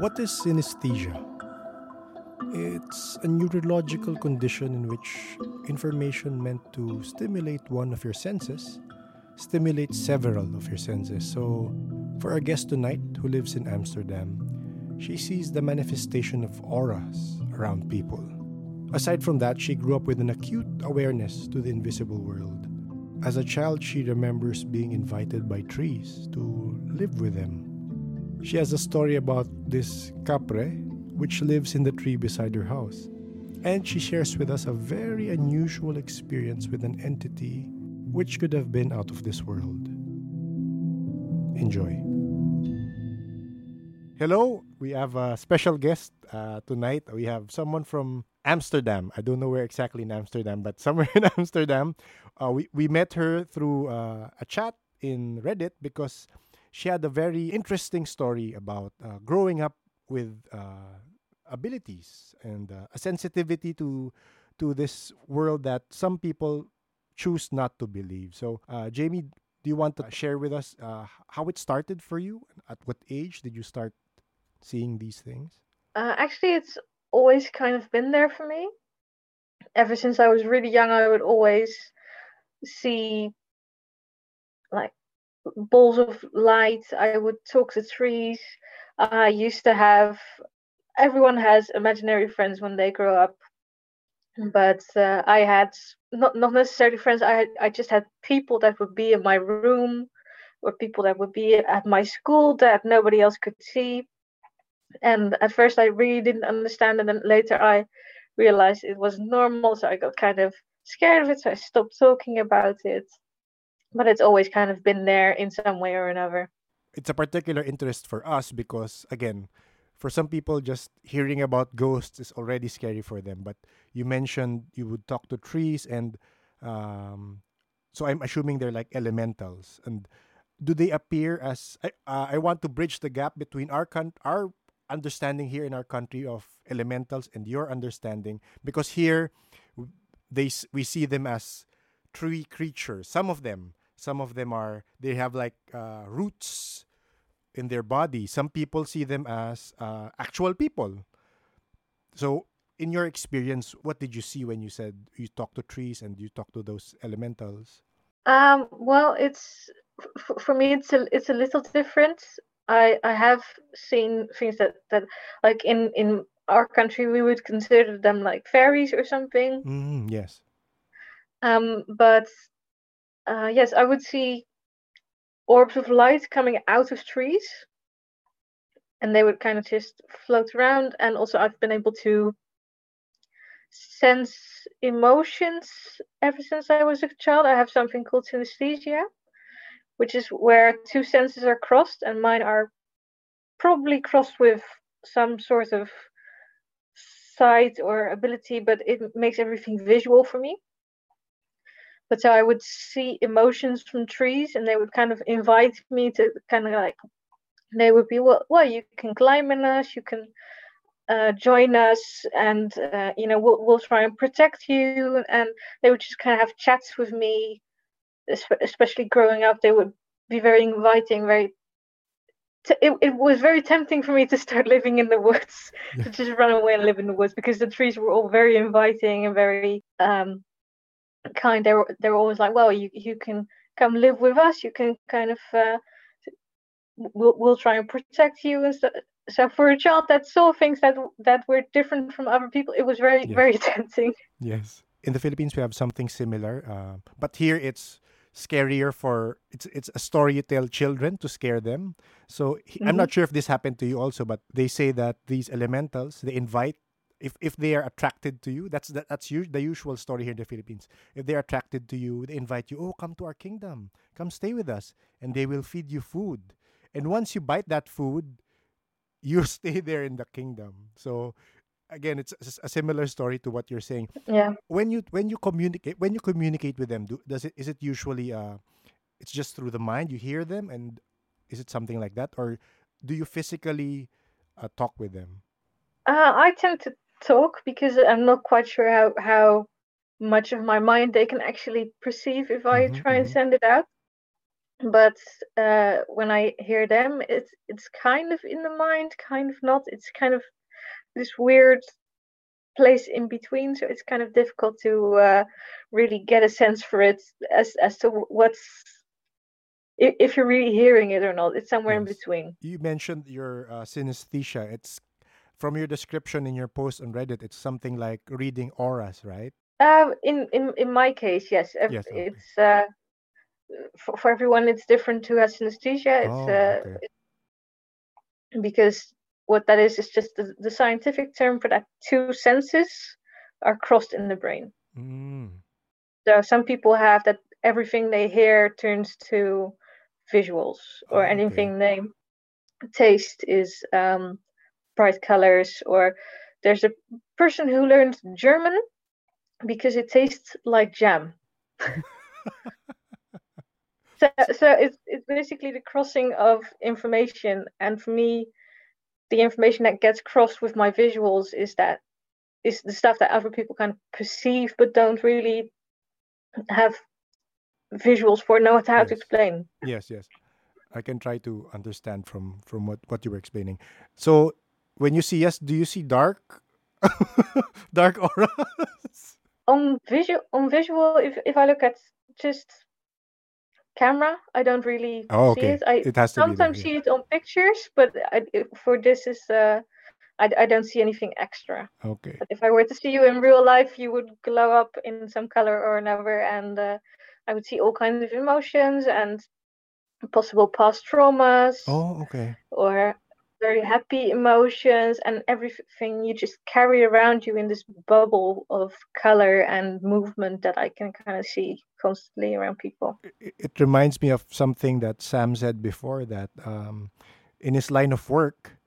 What is synesthesia? It's a neurological condition in which information meant to stimulate one of your senses stimulates several of your senses. So, for our guest tonight who lives in Amsterdam, she sees the manifestation of auras around people. Aside from that, she grew up with an acute awareness to the invisible world. As a child, she remembers being invited by trees to live with them. She has a story about this kapre, which lives in the tree beside her house. And she shares with us a very unusual experience with an entity which could have been out of this world. Enjoy. Hello, we have a special guest uh, tonight. We have someone from Amsterdam. I don't know where exactly in Amsterdam, but somewhere in Amsterdam. Uh, we, we met her through uh, a chat in Reddit because she had a very interesting story about uh, growing up with uh, abilities and uh, a sensitivity to to this world that some people choose not to believe. So, uh, Jamie, do you want to share with us uh, how it started for you? At what age did you start seeing these things? Uh, actually, it's always kind of been there for me. Ever since I was really young, I would always see like balls of light. I would talk to trees. I used to have. Everyone has imaginary friends when they grow up but uh, I had not not necessarily friends. I I just had people that would be in my room, or people that would be at my school that nobody else could see. And at first, I really didn't understand, and then later I realized it was normal. So I got kind of scared of it, so I stopped talking about it. But it's always kind of been there in some way or another. It's a particular interest for us because, again, for some people just hearing about ghosts is already scary for them. But you mentioned you would talk to trees and um, so i'm assuming they're like elementals. And do they appear as i, uh, I want to bridge the gap between our con- our understanding here in our country of elementals and your understanding? Because here they we see them as tree creatures some of them some of them are they have like uh, roots in their body. Some people see them as uh, actual people. So, in your experience, what did you see when you said you talk to trees and you talk to those elementals? Um, well, it's f- for me. It's a it's a little different. I I have seen things that that like in in our country we would consider them like fairies or something. Mm, yes. Um, but uh, yes, I would see orbs of light coming out of trees and they would kind of just float around. And also i've been able to sense emotions ever since i was a child. I have something called synesthesia which is where two senses are crossed and mine are probably crossed with some sort of sight or ability but it makes everything visual for me but so I would see emotions from trees and they would kind of invite me to kind of like they would be well, well you can climb in us you can uh, join us and uh, you know we'll, we'll try and protect you. And they would just kind of have chats with me especially growing up they would be very inviting very t- it, it was very tempting for me to start living in the woods to just run away and live in the woods because the trees were all very inviting and very um, kind they were they were always like well you you can come live with us you can kind of uh, we'll, we'll try and protect you and so, so for a child that saw things that that were different from other people it was very yes. very tempting yes in the philippines we have something similar uh, but here it's scarier for it's it's a story you tell children to scare them so mm-hmm. i'm not sure if this happened to you also but they say that these elementals they invite if if they are attracted to you that's that, that's the usual story here in the philippines. If they're attracted to you they invite you oh come to our kingdom. Come stay with us. And they will feed you food. And once you bite that food you stay there in the kingdom. So again it's a similar story to what you're saying. Yeah. When you when you communicate when you communicate with them do, does it is it usually uh it's just through the mind you hear them and is it something like that? Or do you physically uh, talk with them? Uh, I tend to talk because I'm not quite sure how how much of my mind they can actually perceive if I mm-hmm, try and mm-hmm. send it out. but uh, when I hear them, it's it's kind of in the mind, kind of not. It's kind of this weird place in between, so it's kind of difficult to uh, really get a sense for it as as to what's if, if you're really hearing it or not. It's somewhere in between. You mentioned your uh, synesthesia. It's from your description in your post on Reddit. It's something like reading auras, right? Uh, in in in my case, yes, Yes. Okay. it's uh, for, for everyone it's different who has synesthesia. It's Oh, uh, okay. because what that is is just the, the scientific term for that two senses are crossed in the brain. Mm. So some people have that everything they hear turns to visuals, or Oh, okay. anything they taste is um, bright colors. Or there's a person who learned German because it tastes like jam. So, so it's it's basically the crossing of information, and for me, the information that gets crossed with my visuals is that is the stuff that other people can perceive but don't really have visuals for know how to explain. Yes, yes. I can try to understand from from what what you were explaining. So when you see us, do you see dark, dark auras? On visual, on visual, if if I look at just camera, I don't really Oh, see okay. it. I It has to there. sometimes Yeah. see it on pictures, but I, for this is uh, I I don't see anything extra. Okay. But if I were to see you in real life, you would glow up in some color or another, and uh, I would see all kinds of emotions and possible past traumas Oh, okay. or very happy emotions and everything you just carry around you in this bubble of color and movement that I can kind of see constantly around people. It, it reminds me of something that Sam said before that um, in his line of work,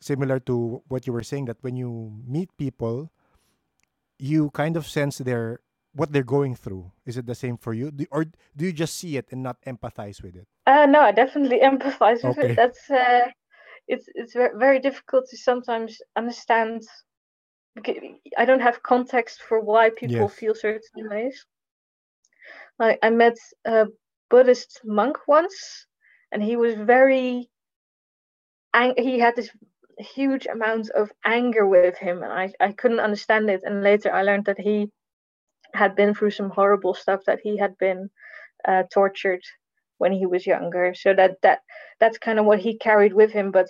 similar to what you were saying, that when you meet people, you kind of sense their what they're going through. Is it the same for you, do, or do you just see it and not empathize with it? Uh, no, I definitely empathize with Okay. it. That's uh, it's it's ve- very difficult to sometimes understand. because I don't have context for why people Yes. feel certain ways. Like I met a Buddhist monk once, and he was very ang- he had this huge amount of anger with him and I, I couldn't understand it and later i learned that he had been through some horrible stuff that he had been uh, tortured when he was younger so that that that's kind of what he carried with him but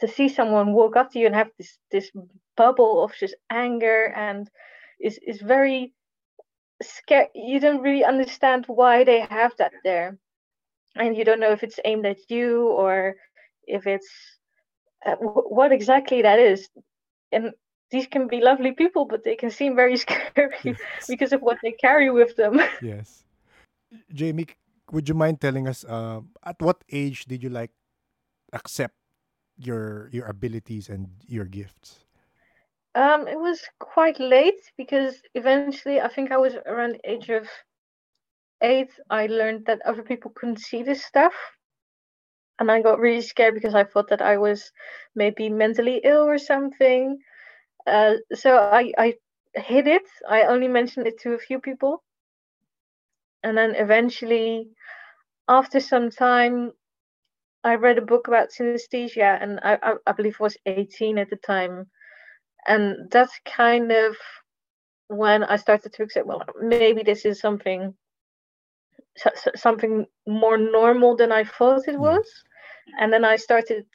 to see someone walk up to you and have this this bubble of just anger and is is very scary you don't really understand why they have that there and you don't know if it's aimed at you or if it's uh, w- what exactly that is and these can be lovely people but they can seem very scary Yes. because of what they carry with them Yes. Jamie, would you mind telling us uh, at what age did you like accept your your abilities and your gifts? um it was quite late because eventually i think i was around the age of eight i learned that other people couldn't see this stuff. And i got really scared because i thought that i was maybe mentally ill or something. Uh, so i i hid it. I only mentioned it to a few people and then eventually after some time i read a book about synesthesia and i i, I believe I was 18 at the time. And that's kind of when i started to accept well maybe this is something so- so- something more normal than i thought it was. And then i started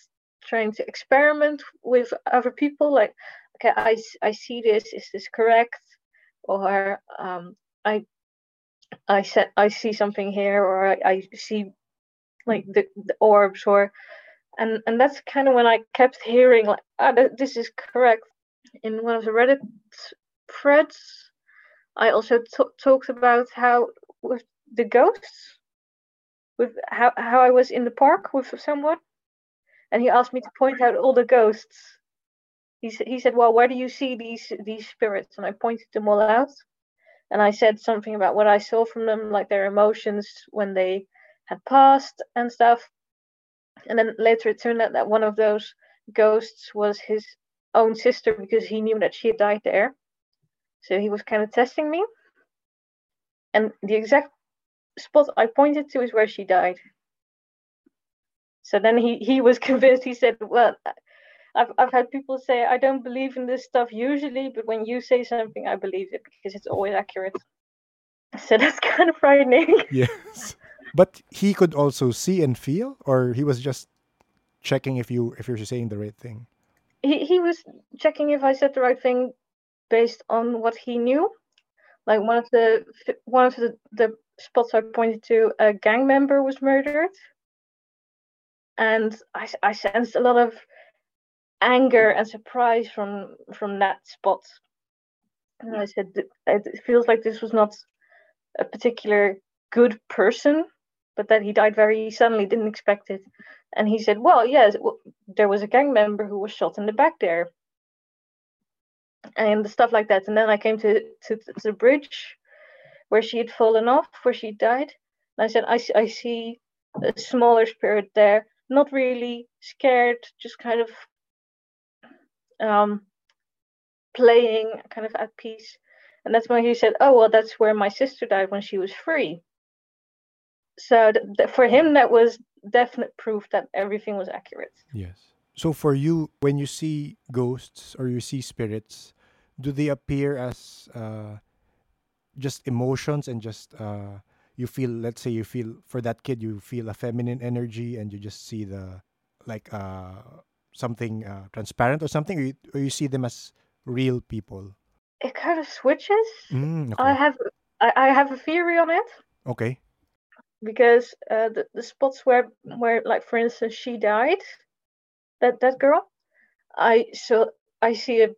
trying to experiment with other people like okay I, I see this is this correct? Or um, i i said i see something here or i, I see like the, the orbs or and and that's kind of when i kept hearing like ah th- this is correct. In one of the reddit threads i also talked about how with the ghosts with how, how i was in the park with someone and he asked me to point out all the ghosts. He, sa- he said well where do you see these these spirits? And i pointed them all out and i said something about what i saw from them like their emotions when they had passed and stuff and then later it turned out that one of those ghosts was his own sister because he knew that she had died there so he was kind of testing me and the exact spot I pointed to is where she died. So then he he was convinced. He said, "Well, I've I've had people say I don't believe in this stuff usually, but when you say something, I believe it because it's always accurate." So that's kind of frightening. Yes. But he could also see and feel, or he was just checking if you if you're saying the right thing. He he was checking if I said the right thing based on what he knew. Like one of the one of the, the spots I pointed to, a gang member was murdered, and I I sensed a lot of anger mm. and surprise from from that spot. And I said it feels like this was not a particular good person, but that he died very suddenly, didn't expect it. And he said, Well, yes, well, there was a gang member who was shot in the back there. And stuff like that. And then I came to, to, to the bridge where she had fallen off, where she died. And I said, I, I see a smaller spirit there, not really scared, just kind of um, playing, kind of at peace. And that's when he said, "Oh well, that's where my sister died when she was free." So th- th- for him, that was definite proof that everything was accurate. Yes. So for you, when you see ghosts or you see spirits, do they appear as uh, just emotions and just uh, you feel? Let's say you feel for that kid, you feel a feminine energy, and you just see the like uh, something uh, transparent or something, or you, or you see them as real people it kind of switches. Mm, I have I, I have a theory on it Okay. because uh, the the spots where where like for instance she died, that that girl, I so I see a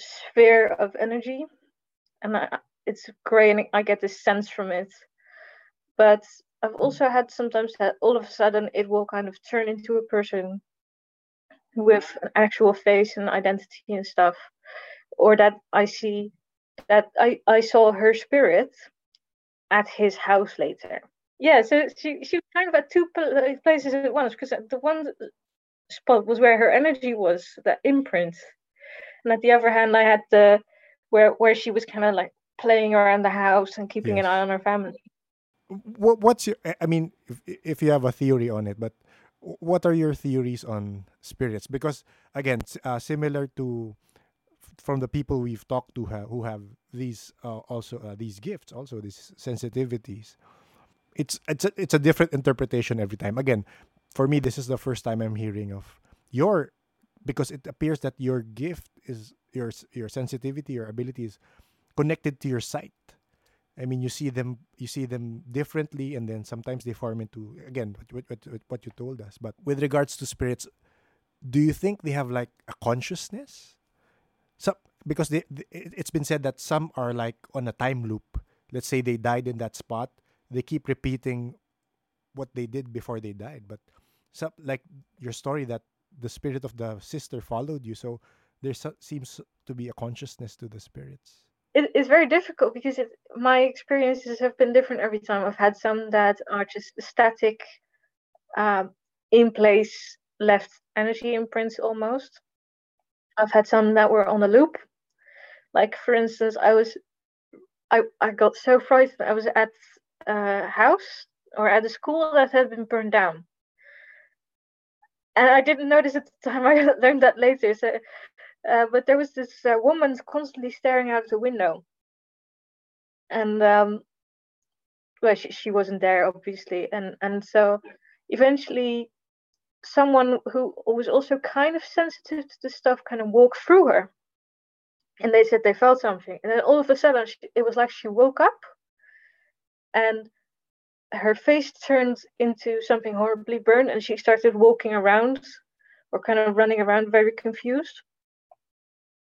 sphere of energy, and I, it's gray, and I get this sense from it. But I've also had sometimes that all of a sudden it will kind of turn into a person with an actual face and identity and stuff or that I see that I, I saw her spirit at his house later. Yeah, so she she was kind of at two places at once because the one spot was where her energy was, the imprint, and at the other hand, I had the where where she was kind of like playing around the house and keeping Yes. an eye on her family. What, what's your? I mean, if, if you have a theory on it, but what are your theories on spirits? Because again, uh, similar to from the people we've talked to ha- who have these uh, also uh, these gifts, also these sensitivities. It's it's a, it's a different interpretation every time. Again, for me, this is the first time I'm hearing of your because it appears that your gift is your your sensitivity, your ability is connected to your sight. I mean, you see them, you see them differently, and then sometimes they form into again what, what, what, what you told us. But with regards to spirits, do you think they have like a consciousness? So because they, they, it- it's been said that some are like on a time loop. Let's say they died in that spot, they keep repeating what they did before they died. But some like your story that the spirit of the sister followed you, so there seems to be a consciousness to the spirits. It, it's very difficult because it, my experiences have been different every time. I've had some that are just static, um, in place, left energy imprints almost. I've had some that were on a loop. Like for instance, I was I, I got so frightened. I was at a house or at a school that had been burned down. And I didn't notice at the time. I learned that later. So, uh, but there was this uh, woman constantly staring out of the window. And um, well, she, she wasn't there obviously. And and so eventually, someone who was also kind of sensitive to this stuff kind of walked through her and they said they felt something and then all of a sudden she, it was like she woke up and her face turned into something horribly burned and she started walking around or kind of running around very confused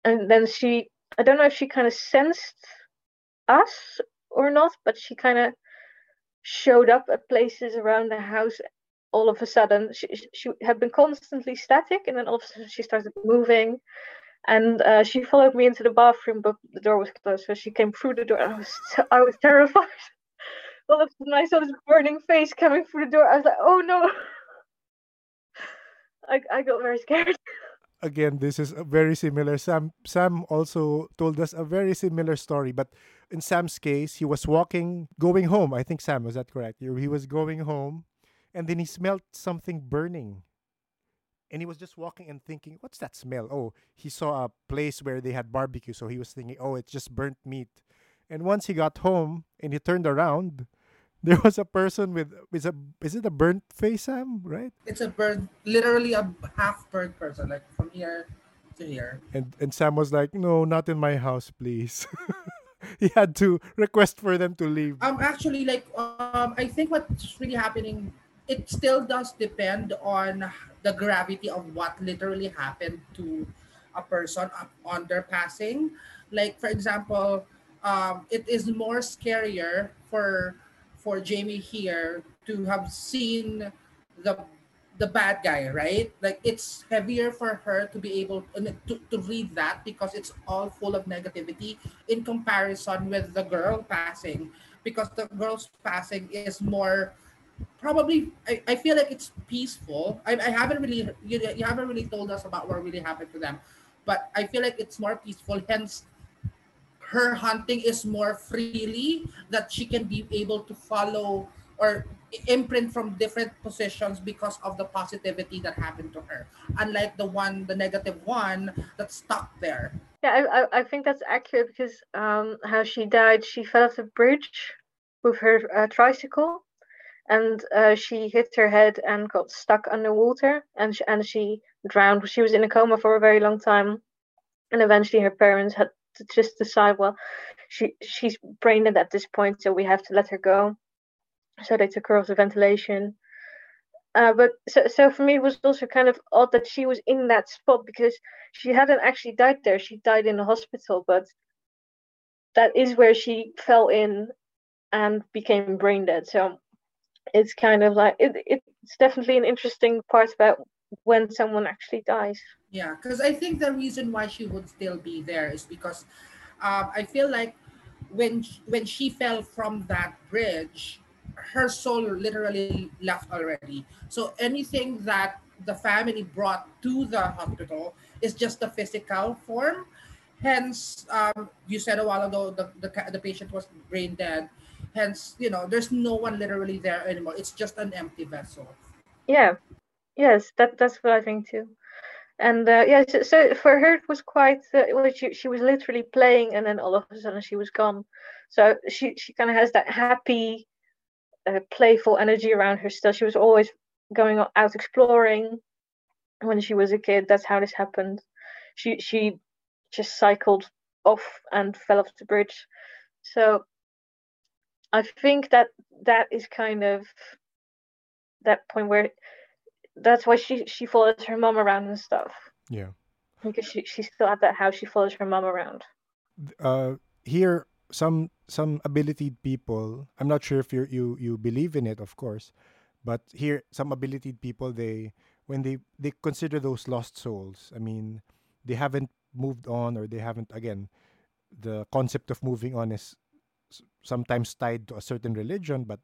and then she i don't know if she kind of sensed us or not but she kind of showed up at places around the house all of a sudden. She, she had been constantly static and then all of a sudden she started moving. And uh, she followed me into the bathroom but the door was closed so she came through the door. I was i was terrified. All of a sudden i saw this burning face coming through the door. I was like oh no. I, I got very scared again, this is a very similar. Sam Sam also told us a very similar story, but in Sam's case, he was walking, going home. I think Sam was that correct? He he was going home, and then he smelled something burning. And he was just walking and thinking, "What's that smell?" Oh, he saw a place where they had barbecue, so he was thinking, "Oh, it's just burnt meat." And once he got home and he turned around, there was a person with is a is it a burnt face, Sam? Right? It's a burnt, literally a half burnt person, like from here to here. And and Sam was like, "No, not in my house, please." he had to request for them to leave. Um, actually, like, um, I think what's really happening, it still does depend on the gravity of what literally happened to a person on their passing. Like, for example, um, it is more scarier for for Jamie here to have seen the the bad guy, right? Like it's heavier for her to be able to, to read that because it's all full of negativity in comparison with the girl passing. Because the girl's passing is more probably I, I feel like it's peaceful. I, I haven't really you, you haven't really told us about what really happened to them. But i feel like it's more peaceful hence her hunting is more freely that she can be able to follow or imprint from different positions because of the positivity that happened to her. Unlike the one the negative one that's stuck there. Yeah i, I think that's accurate because um, how she died she fell off the bridge with her uh, tricycle and uh, she hit her head and got stuck underwater and she, and she drowned. She was in a coma for a very long time and eventually her parents had to just decide well she she's brain dead at this point so we have to let her go so they took her off the ventilation. Uh, but so, so for me, it was also kind of odd that she was in that spot because she hadn't actually died there. She died in the hospital, but that is where she fell in and became brain dead. So it's kind of like it, it's definitely an interesting part about when someone actually dies. Yeah, because I think the reason why she would still be there is because um, I feel like when when she fell from that bridge, her soul literally left already. So anything that the family brought to the hospital is just the physical form. Hence, um, you said a while ago the, the, the patient was brain dead. Hence, you know, there's no one literally there anymore. It's just an empty vessel. Yeah, yes, that that's what I think too. And uh, yeah, so, so, for her it was quite. Uh, well, she she was literally playing, and then all of a sudden she was gone. So she she kind of has that happy a playful energy around her still. She was always going out exploring when she was a kid. That's how this happened. She she just cycled off and fell off the bridge. So I think that that is kind of that point where that's why she she follows her mom around and stuff. Yeah. Because she she's still at that house. She follows her mom around. Uh, here some some abilitied people i'm not sure if you you you believe in it of course but here some abilitied people they when they they consider those lost souls i mean they haven't moved on or they haven't again the concept of moving on is sometimes tied to a certain religion but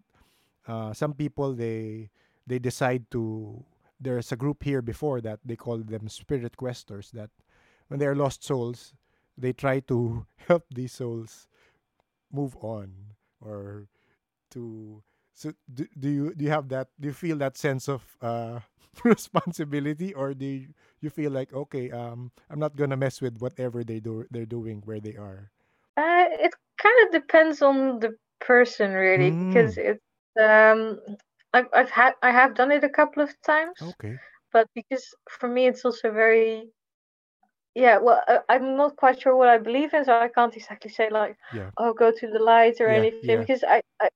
uh, some people they they decide to there's a group here before that they call them spirit questers that when they are lost souls they try to help these souls move on or to so do, do you do you have that do you feel that sense of uh responsibility or do you, you feel like okay um i'm not gonna mess with whatever they do they're doing where they are uh it kind of depends on the person really mm. because it's um I've, I've had i have done it a couple of times okay but because for me it's also very yeah well uh, i'm not quite sure what i believe in so i can't exactly say like yeah. oh go to the light or yeah, anything yeah. because I, I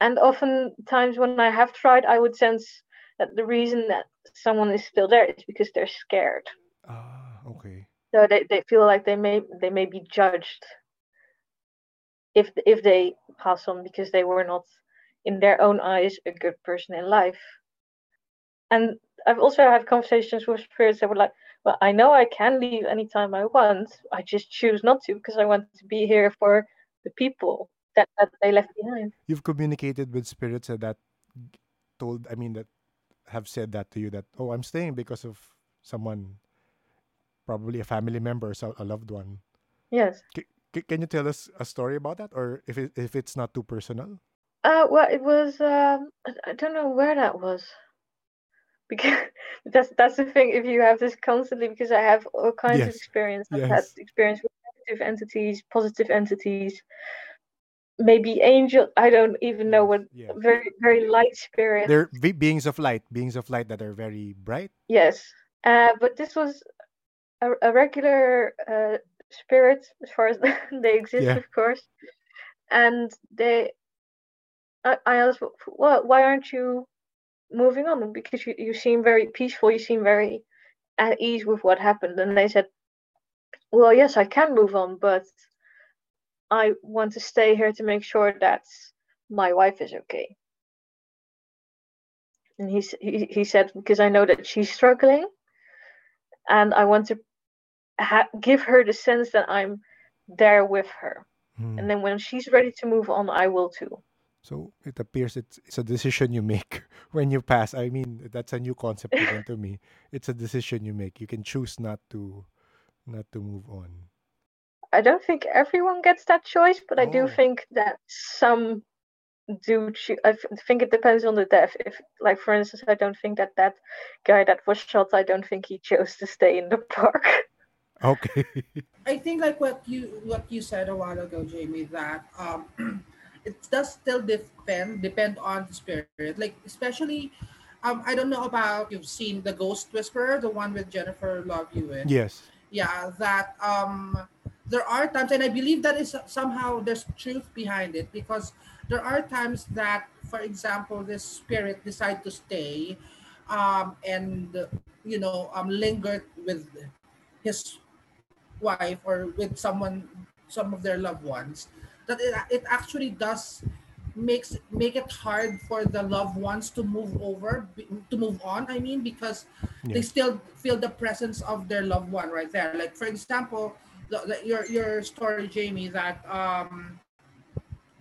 and often times when i have tried i would sense that the reason that someone is still there is because they're scared ah okay so they, they feel like they may they may be judged if if they pass on because they were not in their own eyes a good person in life and i've also had conversations with spirits that were like well, I know I can leave anytime I want. I just choose not to because I want to be here for the people that, that they left behind. You've communicated with spirits that told, I mean, that have said that to you that, oh, I'm staying because of someone, probably a family member or a loved one. Yes. C- can you tell us a story about that, or if it, if it's not too personal? Uh, well, it was. Um, I, don't know where that was. Because that's that's the thing. If you have this constantly, because I have all kinds of experience. I've had experience with negative entities, positive entities, maybe angel. I don't even know what. Very very light spirit. They're beings of light, beings of light that are very bright. Yes. Uh, but this was a, a regular uh, spirit, as far as they exist, Yeah. of course. And they, I, I asked, well, why aren't you moving on? Because you, you seem very peaceful, you seem very at ease with what happened. And they said, well, yes, I can move on, but I want to stay here to make sure that my wife is okay. And he, he, he said, because I know that she's struggling and I want to ha- give her the sense that I'm there with her. Hmm. And then when she's ready to move on, I will too. So it appears it's, it's a decision you make when you pass. I mean, that's a new concept again to me. It's a decision you make. You can choose not to not to move on. I don't think everyone gets that choice, but I do Oh. think that some do. Cho- I f- think it depends on the death. If, like, for instance, I don't think that that guy that was shot, I don't think he chose to stay in the park. Okay. I think like what you what you said a while ago, Jamie, that um, it does still depend depend on the spirit. Like especially, um, I don't know about you've seen the Ghost Whisperer, the one with Jennifer Love Hewitt. yes. yeah that um there are times and i believe that is somehow there's truth behind it because there are times that for example this spirit decide to stay um and you know um lingered with his wife or with someone some of their loved ones that it, it actually does makes make it hard for the loved ones to move over to move on i mean because they still feel the presence of their loved one right there. Like for example, the, the, your your story, Jamie, that um,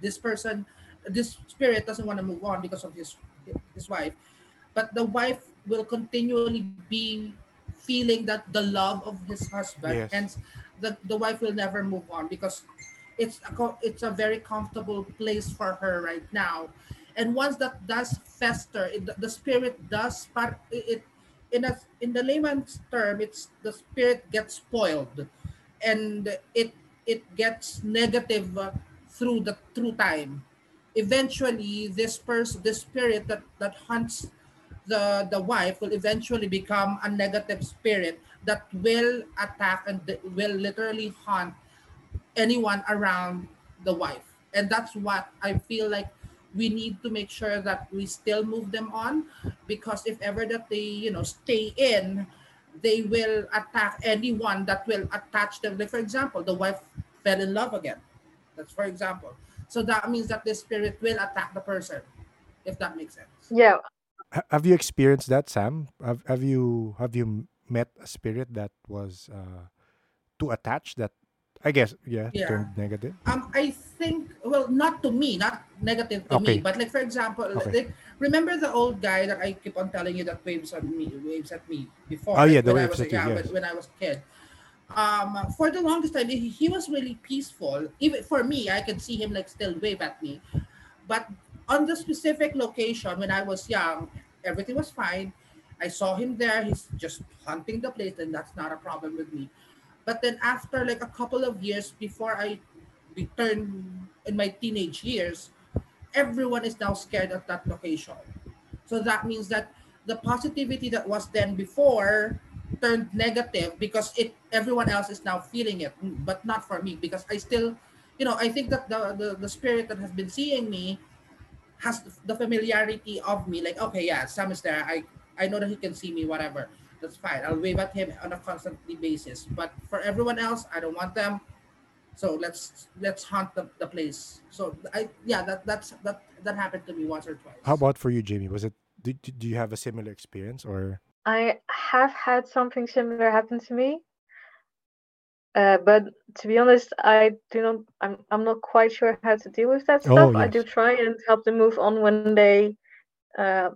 this person, this spirit doesn't want to move on because of his his wife, but the wife will continually be feeling that the love of his husband, Yes. hence the the wife will never move on because it's a it's a very comfortable place for her right now. And once that does fester it, the spirit does part it in a in the layman's term it's the spirit gets spoiled and it it gets negative uh, through the through time. Eventually this person the spirit that that hunts the the wife will eventually become a negative spirit that will attack and will literally hunt anyone around the wife. And that's what i feel like we need to make sure that we still move them on because if ever that they you know stay in they will attack anyone that will attach them. Like for example the wife fell in love again. That's for example. So that means that the spirit will attack the person if that makes sense. Yeah, Have you experienced that, Sam? Have Have you Have you met a spirit that was uh, too attached? That I guess, yeah, Yeah. turned negative. Um, I think well, not to me, not negative to Okay. me, but like for example, Okay. like remember the old guy that I keep on telling you that waves at me, waves at me before. Oh, like, yeah, the when I waves was at a- you, yeah, yes. when, when I was a kid. Um, for the longest time, he, he was really peaceful. Even for me, I could see him like still wave at me, but on the specific location when I was young, everything was fine. I saw him there. He's just hunting the place, and that's not a problem with me. But then after like a couple of years before I returned in my teenage years, everyone is now scared at that location. So that means that the positivity that was then before turned negative because it everyone else is now feeling it, mm, but not for me because I still, you know, I think that the the, the spirit that has been seeing me has the familiarity of me. Like, okay, yeah, Sam is there. I I know that he can see me. Whatever, that's fine. I'll wave at him on a constantly basis. But for everyone else, I don't want them. So let's let's hunt the, the place. So I yeah that that's that that happened to me once or twice. How about for you, Jamie? Was it? Do, do do you have a similar experience or? I have had something similar happen to me. Uh, but to be honest, I do not. I'm. I'm not quite sure how to deal with that Oh, stuff. I do try and help them move on when they uh,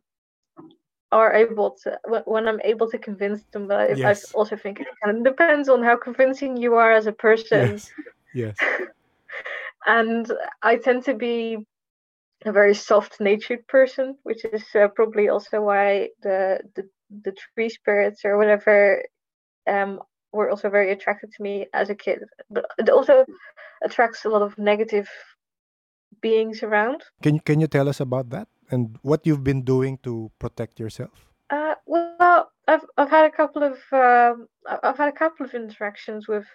are able to. When, I'm able to convince them. But I, Yes. I also think it kind of depends on how convincing you are as a person. Yes. Yes. and I tend to be a very soft-natured person, which is uh, probably also why the, the the tree spirits or whatever um, were also very attracted to me as a kid. But it also attracts a lot of negative beings around. Can you can you tell us about that and what you've been doing to protect yourself? Uh, well, I've I've had a couple of um, I've had a couple of interactions with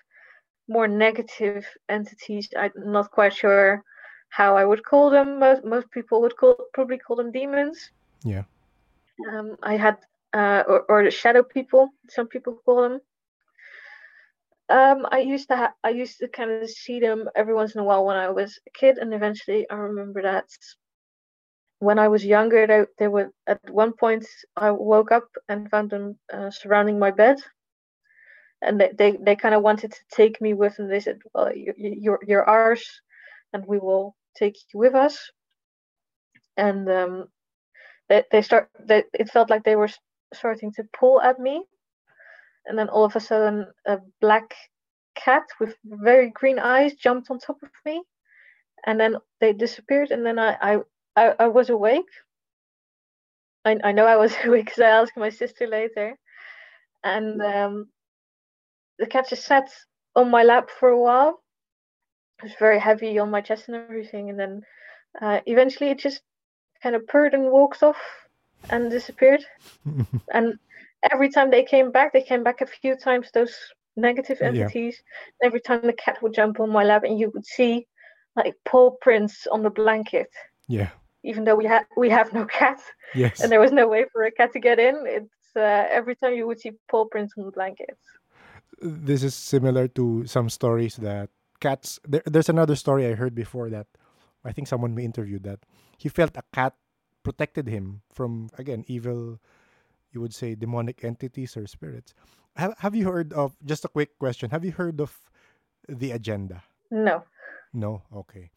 more negative entities. I'm not quite sure how I would call them. Most most people would call probably call them demons. Yeah. Um, I had uh, or or the shadow people. Some people call them. Um, I used to ha- I used to kind of see them every once in a while when I was a kid, and eventually I remember that when I was younger, they, they were at one point I woke up and found them uh, surrounding my bed, and they, they, they kind of wanted to take me with them. They said, "Well, you, you're you're ours, and we will take you with us." And um, they they start. They, it felt like they were starting to pull at me, and then all of a sudden, a black cat with very green eyes jumped on top of me, and then they disappeared. And then I I, I, I was awake. I, I know I was awake because I asked my sister later, and um, the cat just sat on my lap for a while. It was very heavy on my chest and everything, and then uh, eventually it just kind of purred and walked off and disappeared. and every time they came back, they came back a few times. Those negative Yeah. entities. Every time the cat would jump on my lap, and you would see like paw prints on the blanket. Yeah. Even though we had we have no cat, Yes. and there was no way for a cat to get in, it's uh, every time you would see paw prints on the blankets. this is similar to some stories that cats there, there's another story i heard before that i think someone we interviewed that he felt a cat protected him from again evil you would say demonic entities or spirits have, have you heard of just a quick question have you heard of the agenda No. no okay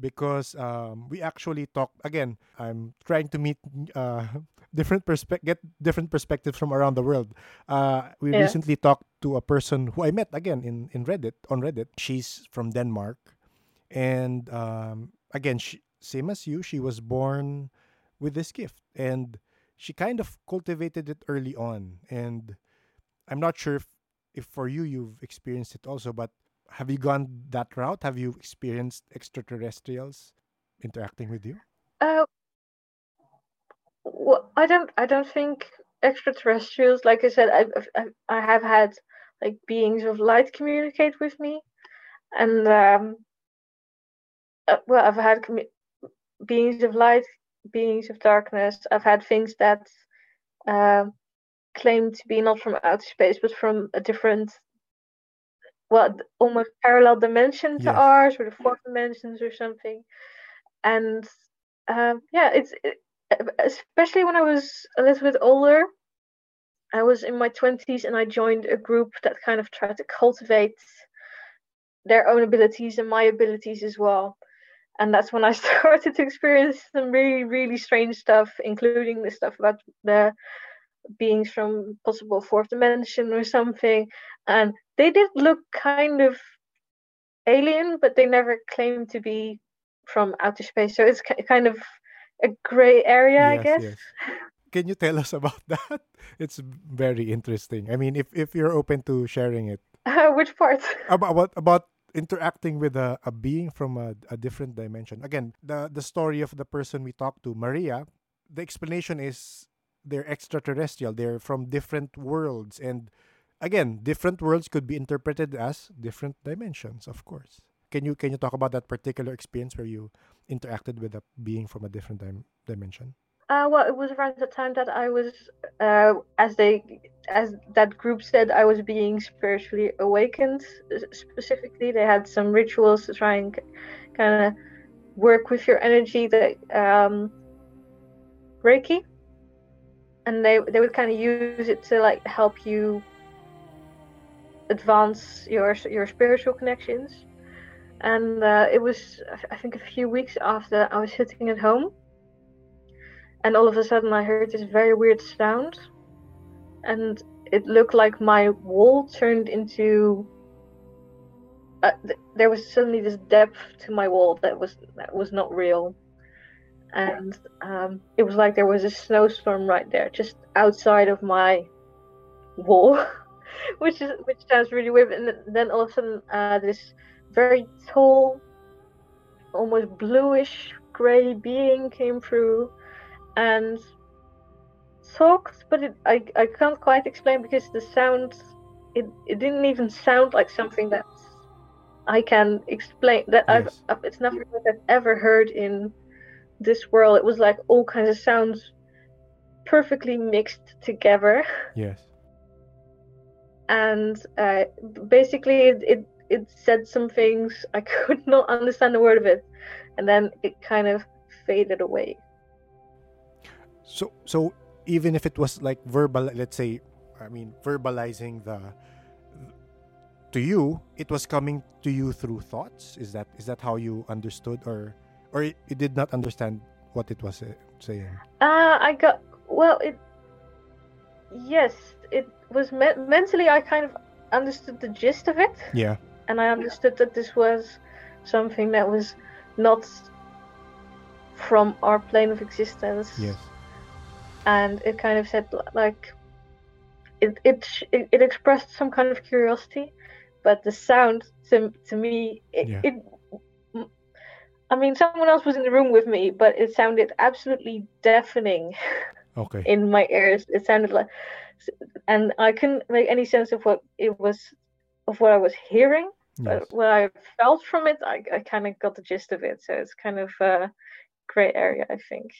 because um, we actually talked again i'm trying to meet uh, different perspective get different perspectives from around the world. Uh, we Yeah. recently talked to a person who i met again in, in reddit on reddit. She's from denmark. And um, again she, same as you she was born with this gift. And she kind of cultivated it early on. And i'm not sure if, if for you you've experienced it also but have you gone that route? Have you experienced extraterrestrials interacting with you? Uh, well, I don't. I don't think extraterrestrials. Like I said, I I, have had like beings of light communicate with me, and um, uh, well, I've had beings of light, beings of darkness. I've had things that um claim to be not from outer space, but from a different, d- almost parallel dimensions to Yes. ours, or the fourth dimensions, or something. And um, yeah, it's it, especially when I was a little bit older. I was in my twenties, and I joined a group that kind of tried to cultivate their own abilities and my abilities as well. And that's when I started to experience some really, really strange stuff, including the stuff about the beings from possible fourth dimension or something. And they did look kind of alien, but they never claimed to be from outer space. So it's kind of a gray area, I guess. yes. Can you tell us about that? It's very interesting. I mean, if, if you're open to sharing it Which part? about about, about interacting with a, a being from a, a different dimension. Again, the the story of the person we talked to, Maria, the explanation is they're extraterrestrial. They're from different worlds, and again, different worlds could be interpreted as different dimensions. Of course. Can you can you talk about that particular experience where you interacted with a being from a different dim- dimension? Uh, well, it was around the time that I was, uh, as they, as that group said, I was being spiritually awakened. Specifically, they had some rituals to try and kind of work with your energy, that um, Reiki, and they they would kind of use it to like help you advance your your spiritual connections. And uh, it was, I think, a few weeks after I was sitting at home and all of a sudden I heard this very weird sound, and it looked like my wall turned into uh, th- there was suddenly this depth to my wall that was that was not real, and um, it was like there was a snowstorm right there, just outside of my wall, which is which sounds really weird. And then all of a sudden, uh, this very tall, almost bluish gray being came through, and talked, but it, I I can't quite explain because the sound it, it didn't even sound like something that I can explain that Yes. I've it's nothing that I've ever heard in this world. It was like all kinds of sounds perfectly mixed together, Yes. and uh, basically it, it it said some things I could not understand a word of it, and then it kind of faded away. So so even if it was like verbal, let's say, I mean, verbalizing the to you, it was coming to you through thoughts. Is that is that how you understood, or or you you did not understand what it was uh, saying? Uh, I got well. It yes, it was me- mentally. I kind of understood the gist of it, Yeah. and I understood that this was something that was not from our plane of existence. Yes. and it kind of said like it it it, it expressed some kind of curiosity, but the sound to to me it, Yeah. it I mean, someone else was in the room with me, but it sounded absolutely deafening Okay. in my ears. It sounded like, and I couldn't make any sense of what it was, of what I was hearing. Yes. But what I felt from it, I, I kind of got the gist of it. So it's kind of a gray area, I think.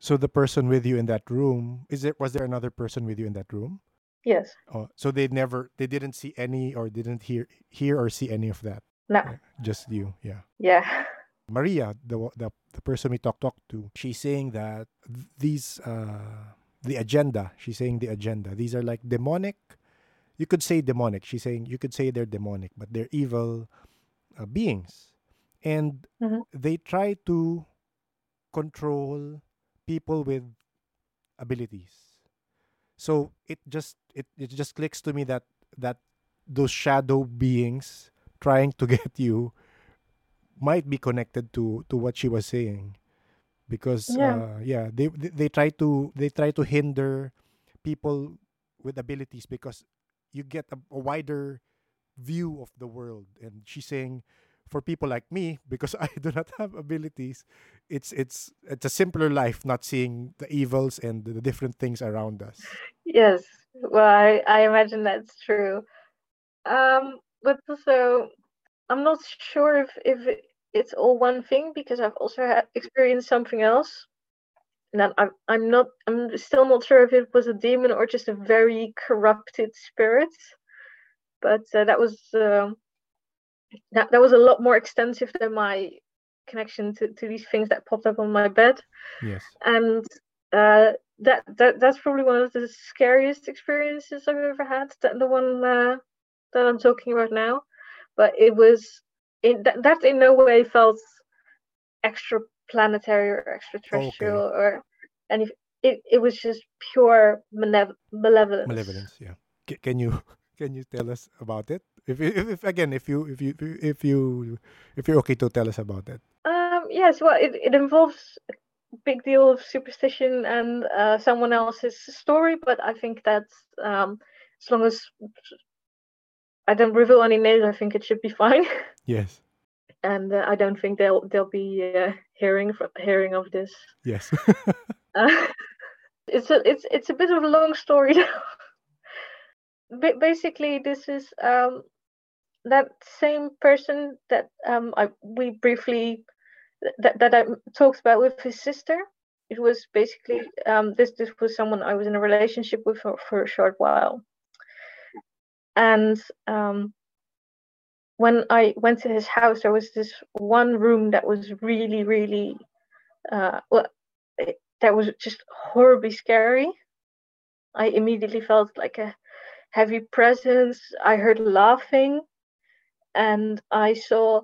So the person with you in that room is it? Was there another person with you in that room? Yes. Oh, so they never, they didn't see any, or didn't hear, hear or see any of that. No. Just you. Yeah. Yeah. Maria, the the the person we talk talk to, she's saying that these uh the agenda. She's saying the agenda. These are like demonic. You could say demonic. She's saying you could say they're demonic, but they're evil uh, beings, and Mhm. they try to control people with abilities. So it just it, it just clicks to me that that those shadow beings trying to get you might be connected to to what she was saying because Yeah. uh, yeah they, they they try to they try to hinder people with abilities because you get a, a wider view of the world and she's saying for people like me because I do not have abilities it's it's it's a simpler life not seeing the evils and the different things around us Yes. Well, I, I imagine that's true. Um, but also, I'm not sure if, if it's all one thing because I've also had experienced something else. And I'm, I'm not, I'm still not sure if it was a demon or just a very corrupted spirit. But uh, that was, uh, that, that was a lot more extensive than my connection to, to these things that popped up on my bed yes and uh, that that that's probably one of the scariest experiences I've ever had. That the one uh, that I'm talking about now, but it was in that, that in no way felt extraplanetary or extraterrestrial or any. It, it was just pure malev- malevolence. malevolence yeah C- can you can you tell us about it if, if, if again if you if you if you if you're okay to tell us about it Um, yes, well, it, it involves a big deal of superstition and uh, someone else's story, but I think that's um, as long as I don't reveal any names, I think it should be fine. yes and uh, I don't think they'll they'll be uh, hearing fr- hearing of this. yes Uh, it's a it's it's a bit of a long story. Basically, this is um, that same person that um, I we briefly that that I talked about with his sister. It was basically um, this this was someone I was in a relationship with for, for a short while, and um, when I went to his house, there was this one room that was really really uh, well it, that was just horribly scary. I immediately felt like a heavy presence. I heard laughing, and I saw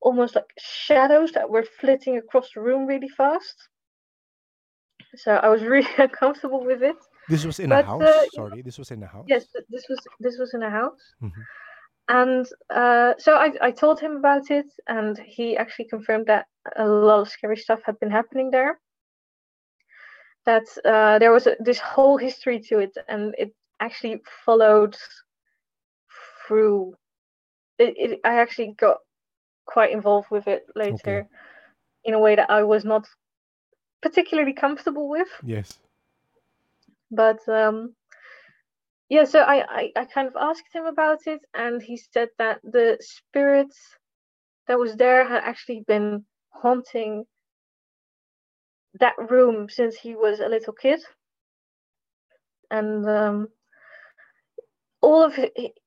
almost like shadows that were flitting across the room really fast. So I was really uncomfortable with it. this was in But, a house uh, sorry this was in a house Yes, this was this was in a house, Mhm. And uh, so I, I told him about it, and he actually confirmed that a lot of scary stuff had been happening there. That uh, there was a, this whole history to it, and it actually followed through. It, it I actually got quite involved with it later, Okay. in a way that I was not particularly comfortable with. Yes. but um yeah so I, I i kind of asked him about it and he said that the spirit that was there had actually been haunting that room since he was a little kid. And um all of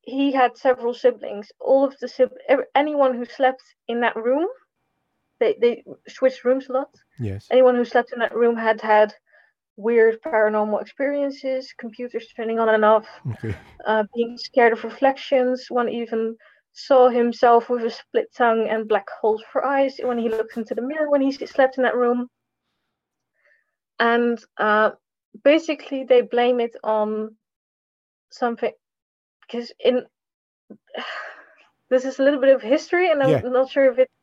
he had several siblings. All of the sib- anyone who slept in that room they they switched rooms a lot. Yes. anyone who slept in that room had had weird paranormal experiences, computers turning on and off, Okay. uh, being scared of reflections. One even saw himself with a split tongue and black holes for eyes when he looked into the mirror when he slept in that room. And uh, basically, they blame it on something because in this is a little bit of history, and I'm Yeah. not sure if it's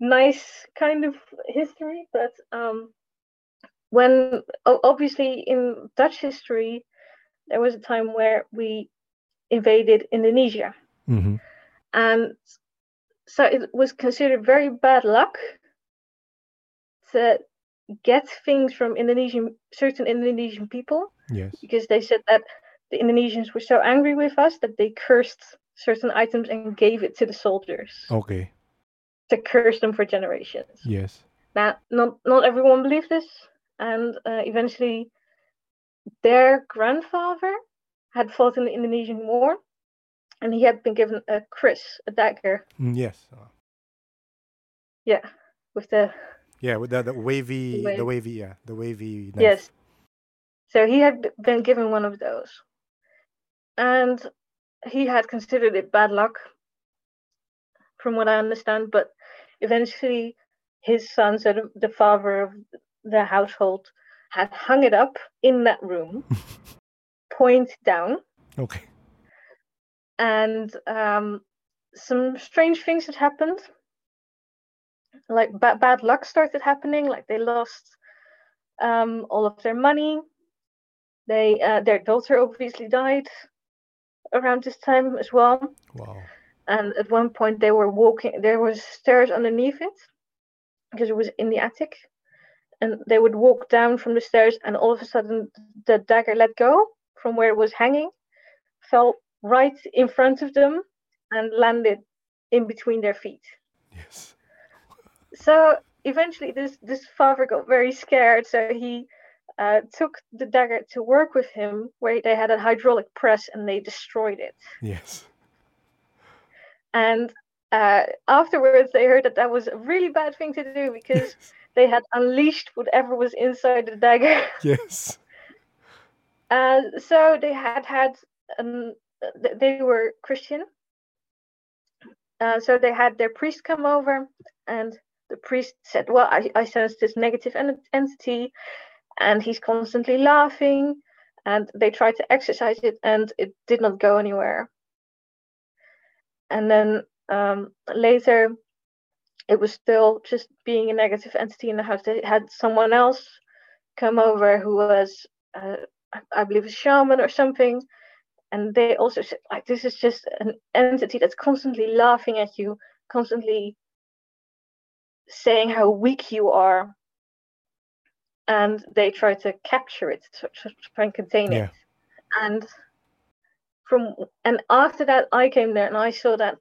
nice kind of history, but um, when obviously in Dutch history, there was a time where we invaded Indonesia, Mm-hmm. and so it was considered very bad luck to get things from Indonesian certain Indonesian people Yes. because they said that the Indonesians were so angry with us that they cursed certain items and gave it to the soldiers Okay. to curse them for generations. Yes. Now, not not everyone believed this, and uh, eventually, their grandfather had fought in the Indonesian War, and he had been given a kris, a dagger. Mm, yes. Yeah, with the yeah. With the, the wavy, the wavy, yeah, the wavy. Knife. yes. So he had been given one of those, and he had considered it bad luck, from what I understand. But eventually, his son, so the, the father of the household, had hung it up in that room, point down, Okay. and um, some strange things had happened. Like ba- bad luck started happening. Like they lost um, all of their money. They uh, their daughter obviously died around this time as well. Wow. And at one point they were walking. There was stairs underneath it because it was in the attic, and they would walk down from the stairs, and all of a sudden the dagger let go from where it was hanging, fell right in front of them, and landed in between their feet. Yes. So eventually, this this father got very scared. So he uh, took the dagger to work with him, where they had a hydraulic press, and they destroyed it. Yes. And uh, afterwards, they heard that that was a really bad thing to do because they had unleashed whatever was inside the dagger. Yes. And so they had had, um, they were Christian. Uh, so they had their priest come over, and the priest said, Well, I, I sense this negative en- entity, and he's constantly laughing. And they tried to exorcise it, and it did not go anywhere. And then um, later, it was still just being a negative entity in the house. They had someone else come over who was, uh, I- believe, a shaman or something. And they also said, like, this is just an entity that's constantly laughing at you, constantly saying how weak you are. And they try to capture it, to, to try and contain Yeah. it. And from and after that, I came there and I saw that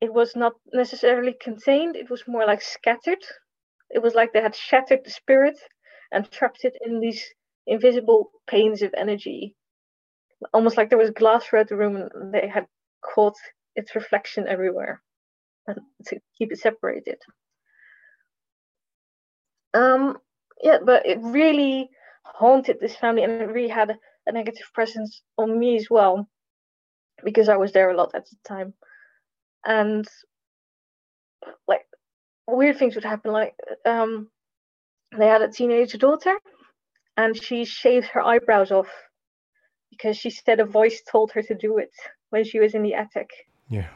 it was not necessarily contained; it was more like scattered. It was like they had shattered the spirit and trapped it in these invisible panes of energy, almost like there was glass throughout the room and they had caught its reflection everywhere and to keep it separated. Um, yeah, but it really haunted this family and it really had a, a negative presence on me as well because I was there a lot at the time. And like weird things would happen like um they had a teenage daughter and she shaved her eyebrows off because she said a voice told her to do it when she was in the attic. Yeah.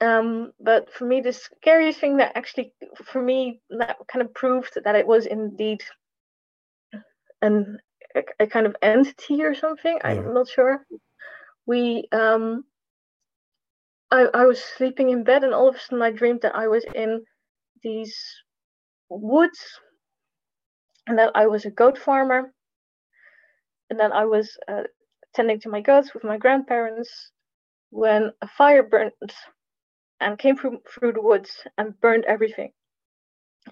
Um, but for me, the scariest thing that actually, for me, that kind of proved that it was indeed an a, a kind of entity or something. Yeah. I'm not sure. We um, I I was sleeping in bed, and all of a sudden I dreamed that I was in these woods, and that I was a goat farmer, and that I was uh, tending to my goats with my grandparents when a fire burned and came through through the woods and burned everything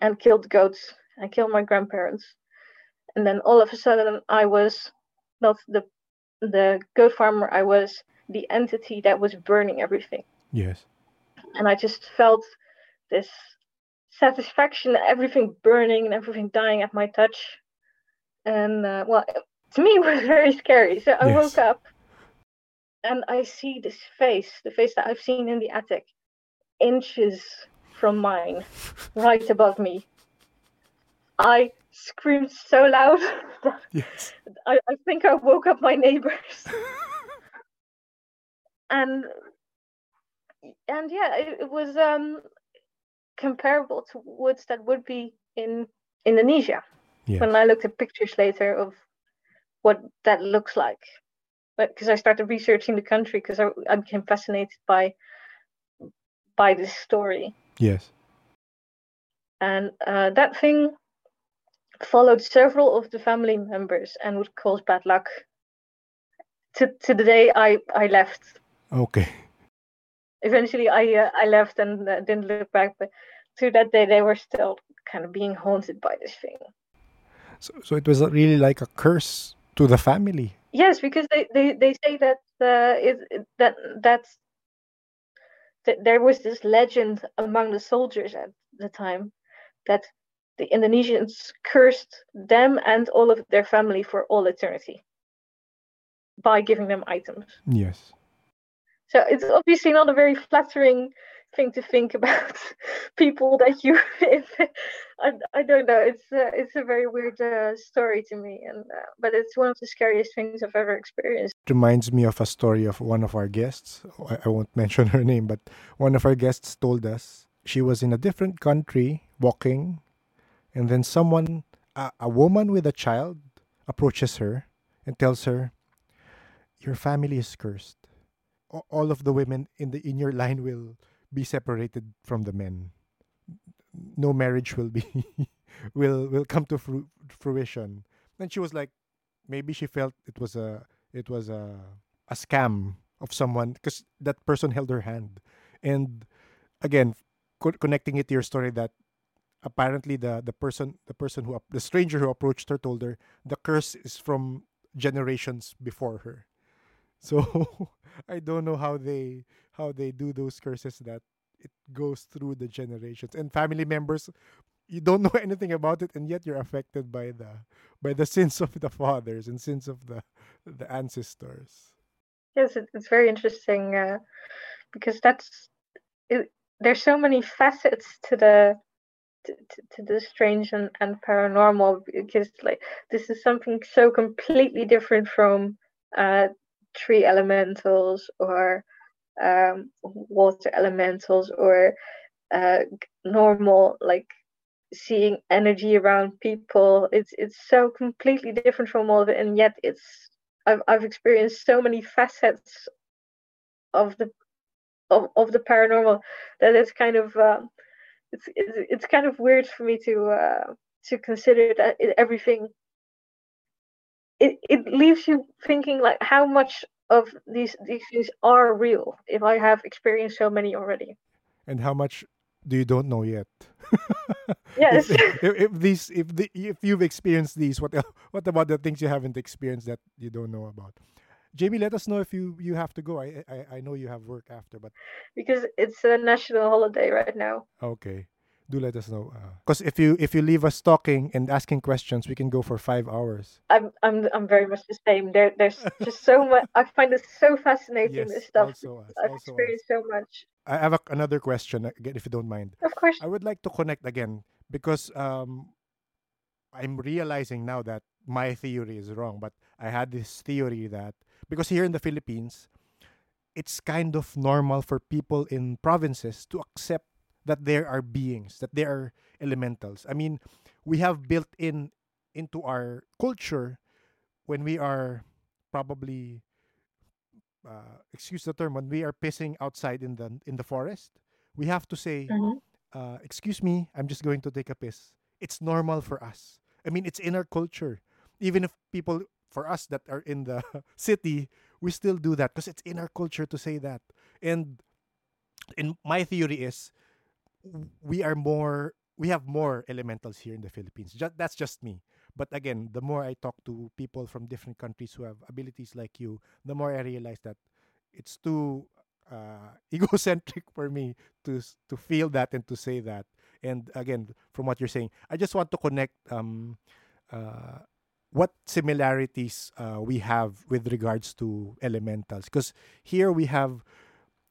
and killed goats and killed my grandparents. And then all of a sudden i was not the the goat farmer i was the entity that was burning everything Yes. and i just felt this satisfaction everything burning and everything dying at my touch and uh, well to me it was very scary so i Yes. woke up and i see this face the face that i've seen in the attic inches from mine right above me i screamed so loud that Yes. I, I think I woke up my neighbors. and and yeah, it, it was um comparable to woods that would be in Indonesia. Yes. When I looked at pictures later of what that looks like. But because I started researching the country because I, I became fascinated by by this story. Yes. And uh, that thing followed several of the family members and would cause bad luck. To, to the day I, I left. Okay. Eventually, I uh, I left and uh, didn't look back. But to that day, they were still kind of being haunted by this thing. So, so it was really like a curse to the family. Yes, because they, they, they say that uh, it- that that's that there was this legend among the soldiers at the time that the Indonesians cursed them and all of their family for all eternity by giving them items. Yes. So it's obviously not a very flattering thing to think about people that you. I, I don't know. It's uh, it's a very weird uh, story to me, and uh, but it's one of the scariest things I've ever experienced. reminds me of a story of one of our guests. I, I won't mention her name, but one of our guests told us she was in a different country walking, and then someone, a, a woman with a child, approaches her and tells her, "Your family is cursed. All of the women in the in your line will be separated from the men. No marriage will be will will come to fru- fruition." And she was like, maybe she felt it was a it was a a scam of someone because that person held her hand and again co- connecting it to your story that apparently the the person the person who the stranger who approached her told her the curse is from generations before her so i don't know how they how they do those curses that it goes through the generations. And family members you don't know anything about it and yet you're affected by the by the sins of the fathers and sins of the the ancestors. Yes, it's very interesting uh, because that's it, there's so many facets to the to, to, the strange and, and paranormal because like this is something so completely different from uh, tree elementals or um, water elementals or uh, normal like seeing energy around people it's it's so completely different from all of it and yet it's I've I've experienced so many facets of the of, of the paranormal that it's kind of um, it's, it's it's kind of weird for me to uh, to consider that everything. It it leaves you thinking like how much of these these things are real if I have experienced so many already. and how much do you don't know yet Yes. if, if, if these if the if you've experienced these what what about the things you haven't experienced that you don't know about jamie let us know if you you have to go i i, I know you have work after but because it's a national holiday right now. okay do let us know because if you if you leave us talking and asking questions we can go for five hours I'm I'm I'm very much the same. There there's just so much. I find it so fascinating. yes this stuff. also us I've also us. experienced so much. i have a, another question again if you don't mind Of course. I would like to connect again because um, I'm realizing now that my theory is wrong. But I had this theory that because here in the Philippines, it's kind of normal for people in provinces to accept that there are beings, that there are elementals. I mean, we have built in into our culture when we are probably uh, excuse the term when we are pissing outside in the in the forest we have to say Mhm. uh, excuse me i'm just going to take a piss it's normal for us i mean it's in our culture even if people for us that are in the city we still do that because it's in our culture to say that and in my theory is we are more we have more elementals here in the philippines. Just, that's just me. But again the more i talk to people from different countries who have abilities like you the more i realize that it's too uh, egocentric for me to to feel that and to say that. And again from what you're saying i just want to connect um uh what similarities uh, we have with regards to elementals. Because here we have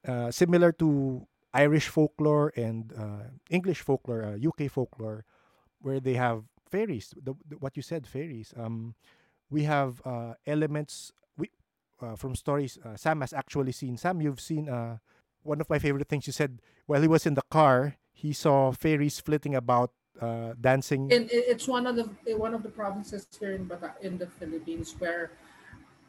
uh, similar to Irish folklore and uh, English folklore, uh, UK folklore, where they have fairies. The, the, what you said, fairies. Um, we have uh, elements. We uh, from stories. Uh, Sam has actually seen. Sam, you've seen. Uh, one of my favorite things you said while he was in the car, he saw fairies flitting about, dancing. And it's one of the one of the provinces here in Bata- in the Philippines where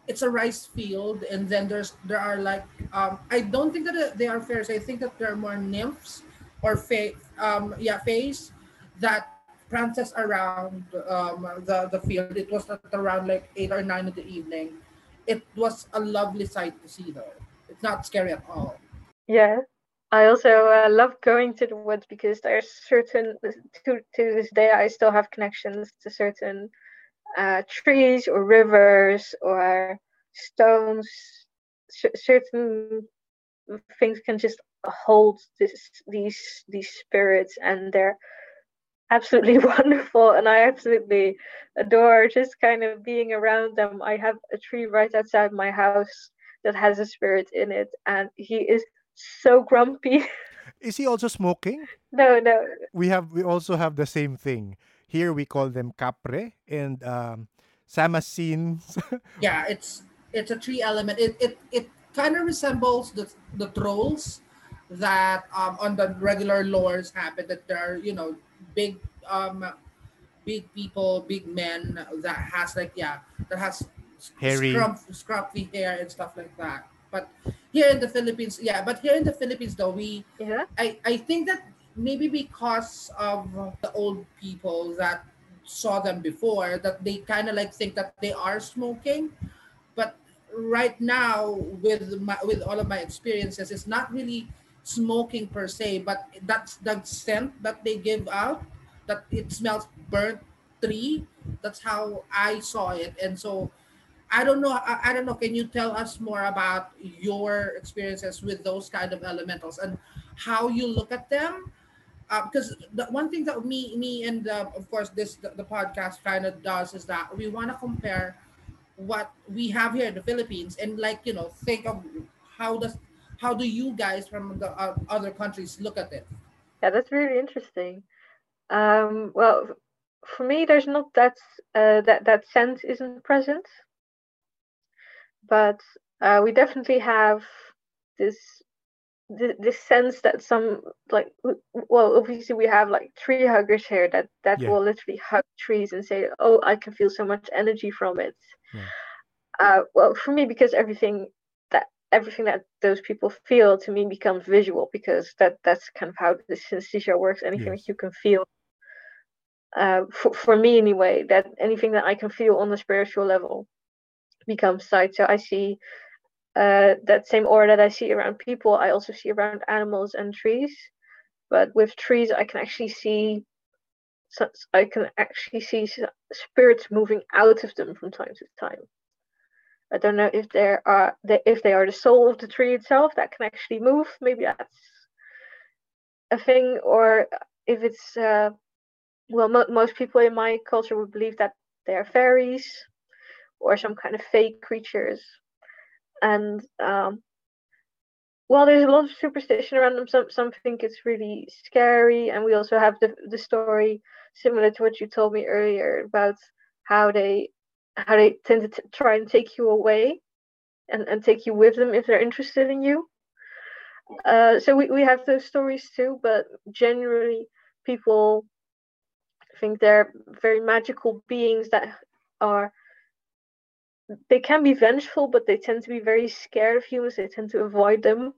it's a rice field, and then there's there are like um, I don't think that they are fairies. I think that there are more nymphs or fa- um, yeah fays that prances around um, the the field. It was at around like eight or nine in the evening. It was a lovely sight to see, though. It's not scary at all. Yeah. I also uh, love going to the woods because there's certain to to this day I still have connections to certain uh, trees or rivers or stones. Certain things can just hold this these these spirits and they're absolutely wonderful and I absolutely adore just kind of being around them. I have a tree right outside my house that has a spirit in it and he is so grumpy. Is he also smoking? no, no. we have we also have the same thing here we call them kapre and um sam has seen yeah it's it's a tree element it it, it kind of resembles the the trolls that um on the regular lores happen that there are you know big um big people big men that has like yeah that has Hairy. scrump, scruffy hair and stuff like that but here in the philippines yeah but here in the philippines though we Yeah. I, I think that maybe because of the old people that saw them before that they kind of like think that they are smoking. But right now with my with all of my experiences it's not really smoking per se but that's the scent that they give out that it smells burnt tree. That's how i saw it. And so i don't know i, I don't know can you tell us more about your experiences with those kind of elementals and how you look at them because the one thing that me me and uh, of course this the, the podcast kind of does is that we want to compare what we have here in the Philippines and like you know think of how does how do you guys from the uh, other countries look at it Yeah, that's really interesting. Um, well, for me, there's not that uh, that that sense isn't present, but uh, we definitely have this th- this sense that some like well, obviously we have like tree huggers here that that Yeah. will literally hug trees and say, "Oh, I can feel so much energy from it." Yeah. Uh, well, for me, because everything that everything that those people feel to me becomes visual because that that's kind of how the synesthesia works. Anything Yes. that you can feel, uh, for, for me anyway, that anything that I can feel on the spiritual level becomes sight. So I see uh, that same aura that I see around people, I also see around animals and trees. But with trees, I can actually see. I can actually see spirits moving out of them from time to time. I don't know if there are if they are the soul of the tree itself that can actually move. Maybe that's a thing, or if it's uh, well, mo- most people in my culture would believe that they are fairies or some kind of fake creatures, and um, well, there's a lot of superstition around them. Some some think it's really scary, and we also have the the story similar to what you told me earlier about how they how they tend to t- try and take you away and, and take you with them if they're interested in you. Uh, so we, we have those stories too, but generally people think they're very magical beings that are they can be vengeful, but they tend to be very scared of humans. They tend to avoid them.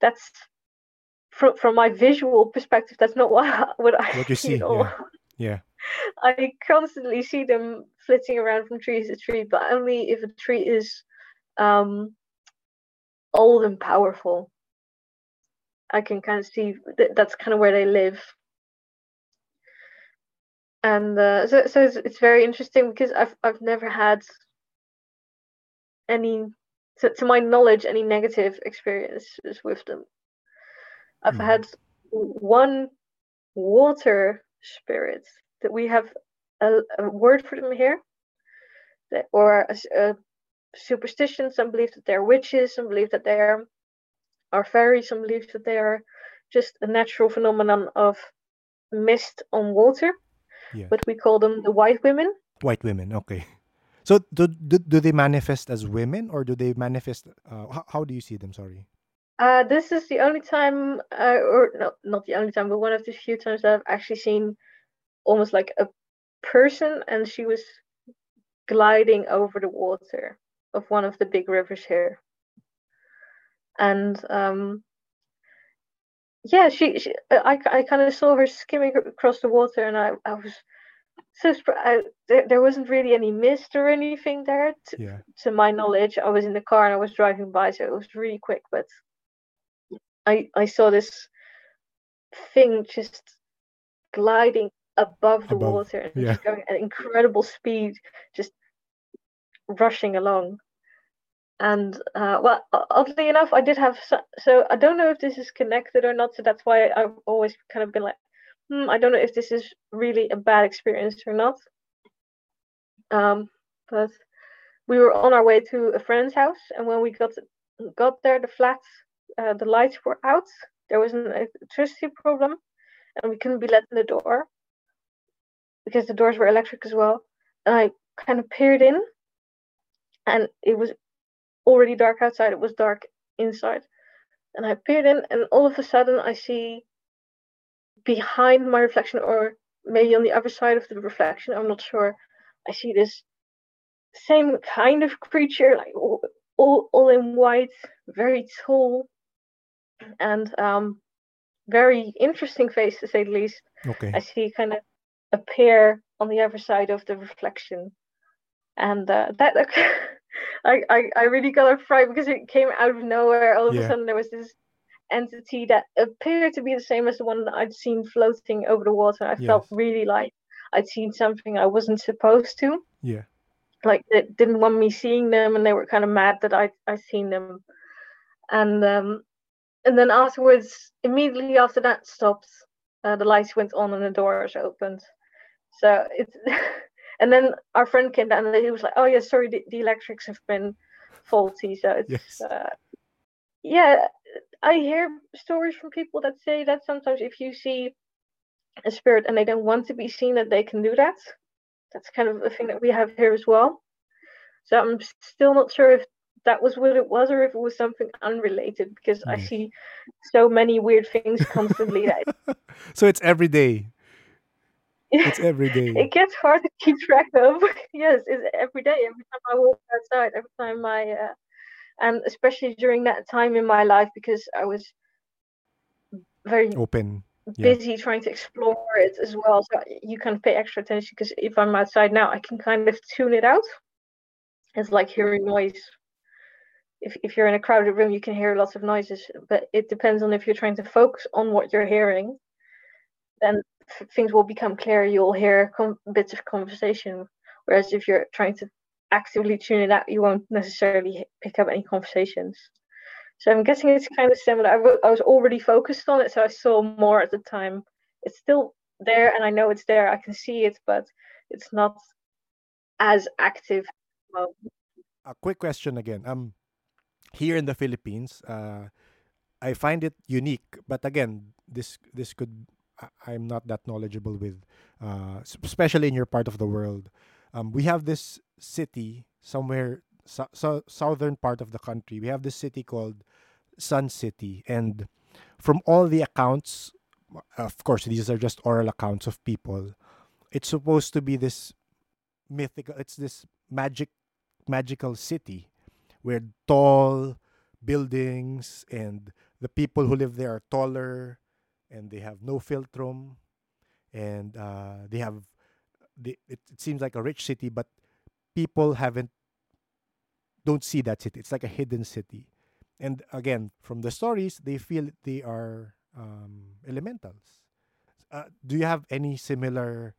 That's from from my visual perspective. That's not what what I What you see, know. yeah. Yeah. I constantly see them flitting around from tree to tree, but only if a tree is um, old and powerful. I can kind of see that that's kind of where they live. And uh, so, so it's, it's very interesting because I've I've never had any, to, to my knowledge, any negative experiences with them. I've Mm. had one water spirit that we have a, a word for them here, that, or a, a superstition. Some believe that they're witches. Some believe that they are, are fairies. Some believe that they are just a natural phenomenon of mist on water. Yeah. But we call them the white women. White women. Okay. So do, do do they manifest as women or do they manifest? Uh, how, how do you see them? Sorry. Uh, this is the only time, uh, or no, not the only time, but one of the few times that I've actually seen almost like a person, and she was gliding over the water of one of the big rivers here. And um, yeah, she, she I, I kind of saw her skimming across the water, and I, I was so. There, there wasn't really any mist or anything there, to, Yeah. to my knowledge. I was in the car and I was driving by, so it was really quick. But I I saw this thing just gliding above the Above, water and yeah. just going at incredible speed, just rushing along. And uh, well, oddly enough, I did have so, so I don't know if this is connected or not. So that's why I've always kind of been like, hmm, I don't know if this is really a bad experience or not. Um, but we were on our way to a friend's house, and when we got got there, the flats, uh, the lights were out. There was an electricity problem, and we couldn't be let in the door because the doors were electric as well. And I kind of peered in, and it was already dark outside. It was dark inside, and I peered in, and all of a sudden I see behind my reflection, or maybe on the other side of the reflection, I'm not sure. I see this same kind of creature, like all, all, all in white, very tall, and um, very interesting face to say the least. Okay. I see kind of appear on the other side of the reflection, and uh, that I, I I really got a fright because it came out of nowhere. All of Yeah. a sudden, there was this entity that appeared to be the same as the one that I'd seen floating over the water. I felt really like I'd seen something I wasn't supposed to. Yeah. Like they didn't want me seeing them, and they were kind of mad that I I seen them, and um, and then afterwards, immediately after that stopped, uh, the lights went on and the doors opened. So it's and then our friend came down and he was like, "Oh yeah, sorry, the, the electrics have been faulty." So it's Yes. uh, yeah, I hear stories from people that say that sometimes if you see a spirit and they don't want to be seen, that they can do that. That's kind of a thing that we have here as well. So I'm still not sure if that was what it was or if it was something unrelated because I see so many weird things constantly that so it's every day. It's every day. it gets hard to keep track of. yes, it's every day, every time I walk outside, every time I, uh, and especially during that time in my life because I was very Open. Yeah. busy trying to explore it as well. So you can pay extra attention because if I'm outside now, I can kind of tune it out. It's like hearing noise. If, if you're in a crowded room, you can hear lots of noises, but it depends on if you're trying to focus on what you're hearing. Then things will become clear. You'll hear com- bits of conversation. Whereas if you're trying to actively tune it out, you won't necessarily pick up any conversations. So I'm guessing it's kind of similar. I was already focused on it, so I saw more at the time. It's still there, and I know it's there. I can see it, but it's not as active. Well, a quick question again. Um, here in the Philippines, uh, I find it unique. But again, this this could I- I'm not that knowledgeable with, uh, especially in your part of the world. Um, we have this city somewhere so, so southern part of the country. We have this city called Sun City, and from all the accounts, of course, these are just oral accounts of people. It's supposed to be this mythical. It's this magic, magical city where tall buildings and the people who live there are taller and they have no philtrum and uh, they have they, it, it seems like a rich city but people haven't don't see that city. It's like a hidden city. And again from the stories they feel they are um, elementals. Uh, do you have any similar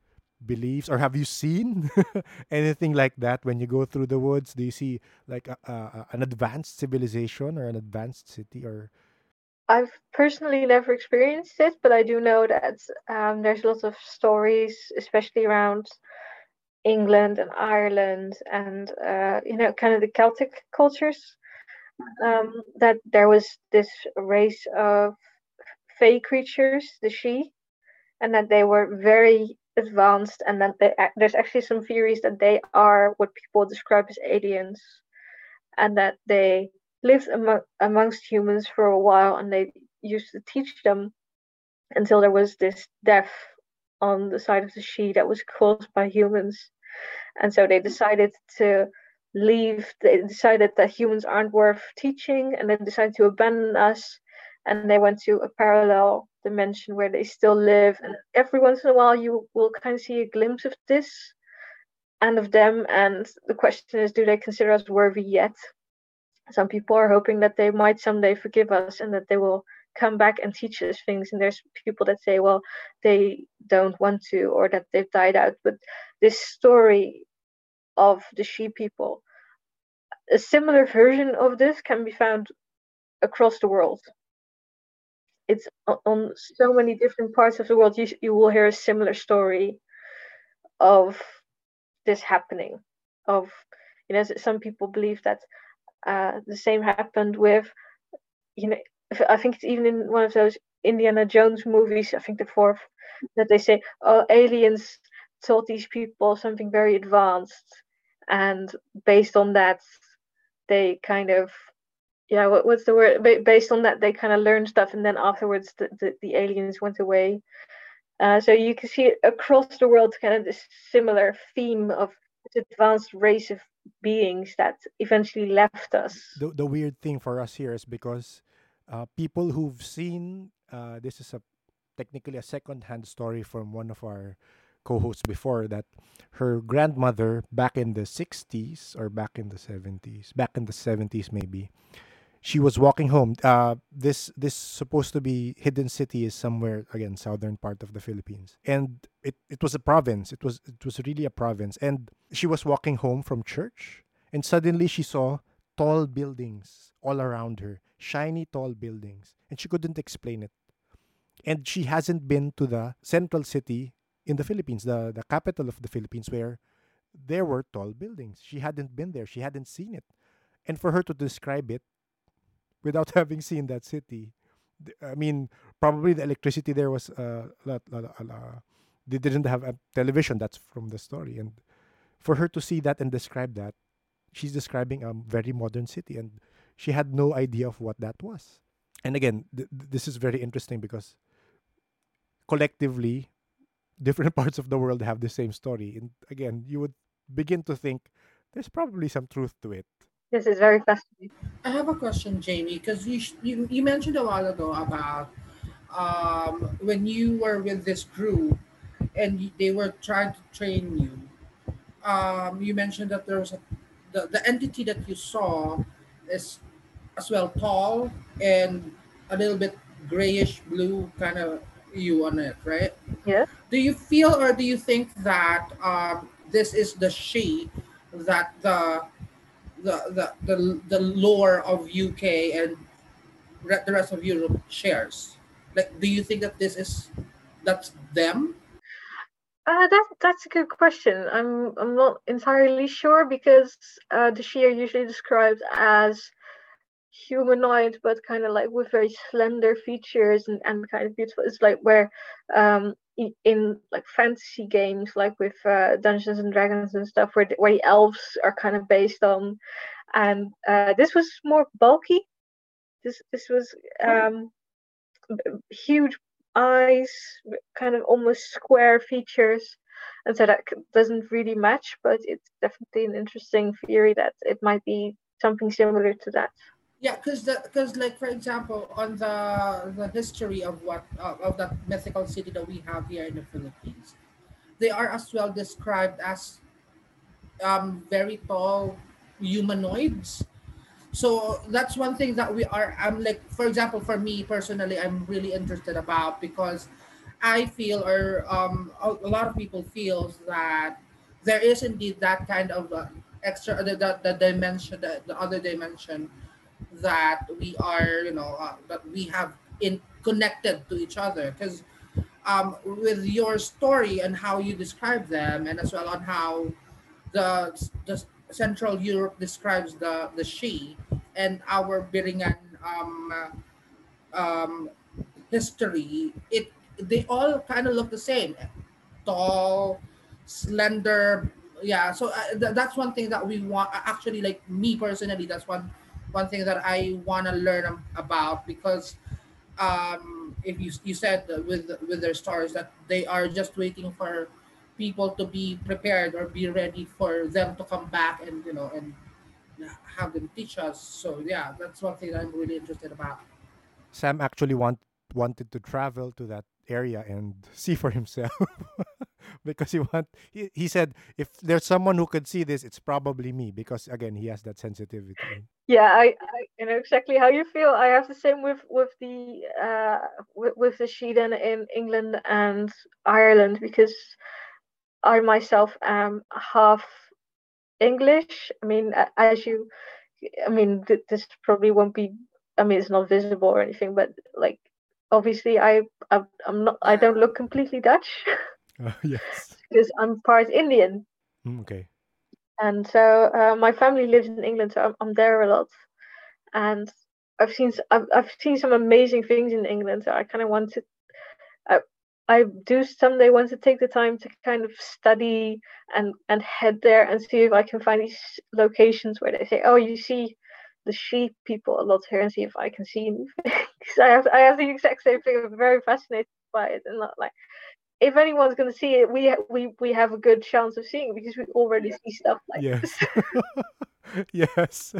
beliefs or have you seen anything like that when you go through the woods? Do you see like a, a, an advanced civilization or an advanced city or I've personally never experienced it, but I do know that um, there's lots of stories, especially around England and Ireland and uh, you know kind of the Celtic cultures. Um, that there was this race of fey creatures, the Sidhe, and that they were very advanced, and that they, there's actually some theories that they are what people describe as aliens, and that they lived among, amongst humans for a while, and they used to teach them until there was this death on the side of the Sidhe that was caused by humans, and so they decided to leave. They decided that humans aren't worth teaching, and they decided to abandon us. And they went to a parallel dimension where they still live. And every once in a while, you will kind of see a glimpse of this and of them. And the question is, do they consider us worthy yet? Some people are hoping that they might someday forgive us and that they will come back and teach us things. And there's people that say well they don't want to or that they've died out. But this story of the Sidhe people a similar version of this can be found across the world. It's on so many different parts of the world you, you will hear a similar story of this happening of you know some people believe that uh, the same happened with, you know, I think it's even in one of those Indiana Jones movies, I think the fourth, that they say, oh, aliens taught these people something very advanced. And based on that, they kind of, yeah, what, what's the word? Based on that, they kind of learned stuff. And then afterwards, the, the, the aliens went away. Uh, so you can see across the world kind of this similar theme of advanced race of beings that eventually left us. The, the weird thing for us here is because uh, people who've seen uh, this is a technically a second-hand story from one of our co-hosts before that her grandmother back in the 60s or back in the 70s back in the 70s maybe she was walking home. Uh, this this supposed to be hidden city is somewhere again southern part of the Philippines, and it, it was a province. It was it was really a province, and she was walking home from church, and suddenly she saw tall buildings all around her, shiny tall buildings, and she couldn't explain it. And she hasn't been to the central city in the Philippines, the the capital of the Philippines, where there were tall buildings. She hadn't been there. She hadn't seen it. And for her to describe it, without having seen that city. I mean, probably the electricity there was uh, lot, lot, uh, they didn't have a television. That's from the story, and for her to see that and describe that, she's describing a very modern city, and she had no idea of what that was. And again, th- this is very interesting because collectively, different parts of the world have the same story, and again, you would begin to think there's probably some truth to it. This is very fascinating. I have a question, Jamie, because you, you you mentioned a while ago about um, when you were with this group and they were trying to train you. Um, you mentioned that there was a the, the entity that you saw is as well tall and a little bit grayish blue kind of you on it, right? Yeah. Do you feel or do you think that um, this is the Sidhe that the the, the, the, the lore of UK and the rest of Europe shares? Like, do you think that this is that's them? Uh, that that's a good question. I'm I'm not entirely sure because uh, the Sidhe are usually described as humanoid, but kind of like with very slender features and, and kind of beautiful. It's like where um, in like fantasy games, like with uh, Dungeons and Dragons and stuff, where the, where the elves are kind of based on, and uh, this was more bulky. This this was um, huge eyes, kind of almost square features, and so that doesn't really match. But it's definitely an interesting theory that it might be something similar to that. Yeah, because because like for example, on the the history of what uh, of that mythical city that we have here in the Philippines, they are as well described as um, very tall humanoids. So that's one thing that we are. I'm like, for example, for me personally, I'm really interested about because I feel, or um, a, a lot of people feels that there is indeed that kind of uh, extra the, the, the dimension, the, the other dimension that we are, you know, uh, that we have in connected to each other. Because um, with your story and how you describe them, and as well on how the the Central Europe describes the the Sidhe and our Biringan um, um, history, it they all kind of look the same, tall, slender. Yeah, so uh, th- that's one thing that we want. Actually, like me personally, that's one one thing that I want to learn about because um, if you you said with with their stars that they are just waiting for people to be prepared or be ready for them to come back and you know and have them teach us. So yeah, that's one thing that I'm really interested about. Sam actually want wanted to travel to that area and see for himself because he want he, he said if there's someone who could see this it's probably me because again he has that sensitivity. Yeah i, I know exactly how you feel. I have the same with with the uh with, with the Sidhe in england and ireland because i myself am half english. I mean as you i mean this probably won't be i mean it's not visible or anything but like obviously I I'm not I don't look completely Dutch. Uh, yes. because I'm part Indian. Mm, okay. And so uh, my family lives in England, so I'm, I'm there a lot, and I've seen I've, I've seen some amazing things in England. So I kind of want to. I, I do someday want to take the time to kind of study and and head there and see if I can find these locations where they say, oh, you see the Sidhe people a lot here and see if I can see anything. Because I have I have the exact same thing. I'm very fascinated by it, and not like if anyone's going to see it, we we we have a good chance of seeing it because we already see stuff like yes, yes.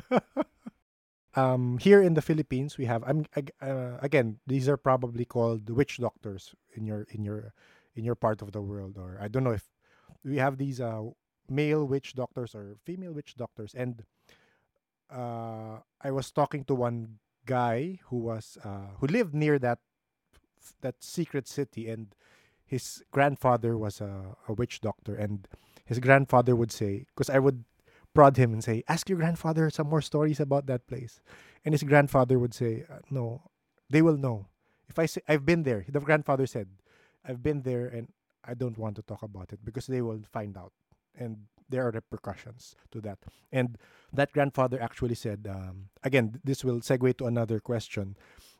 um, here in the Philippines, we have. I'm uh, again. These are probably called witch doctors in your in your in your part of the world, or I don't know if we have these uh, male witch doctors or female witch doctors, and uh, I was talking to one guy who was uh, who lived near that that secret city, and his grandfather was a, a witch doctor, and his grandfather would say, because I would prod him and say, "Ask your grandfather some more stories about that place," and his grandfather would say, uh, "No, they will know. If I say I've been there," the grandfather said, "I've been there, and I don't want to talk about it because they will find out." And there are repercussions to that. And that grandfather actually said, um, again, this will segue to another question.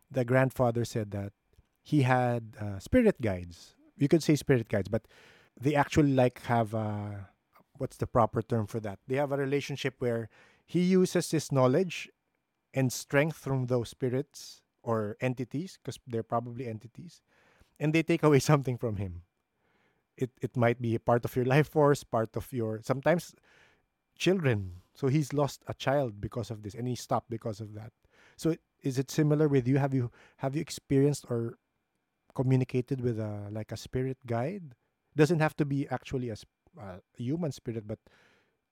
The grandfather said that he had uh, spirit guides. You could say spirit guides, but they actually like have a, what's the proper term for that? They have a relationship where he uses his knowledge and strength from those spirits or entities, because they're probably entities, and they take away something from him it it might be a part of your life force, part of your sometimes children. So he's lost a child because of this, and he stopped because of that. So is it similar with you? Have you have you experienced or communicated with a like a spirit guide? Doesn't have to be actually a, a human spirit, but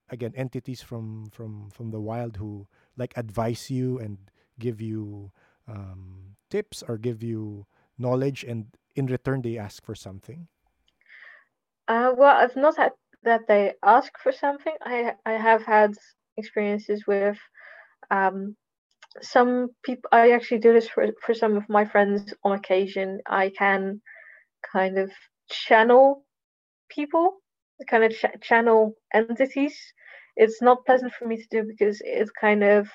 again, entities from from from the wild who like advise you and give you um, tips or give you knowledge, and in return they ask for something. Uh, well, I've not had that they ask for something. I I have had experiences with um, some people. I actually do this for for some of my friends on occasion. I can kind of channel people, kind of ch- channel entities. It's not pleasant for me to do because it kind of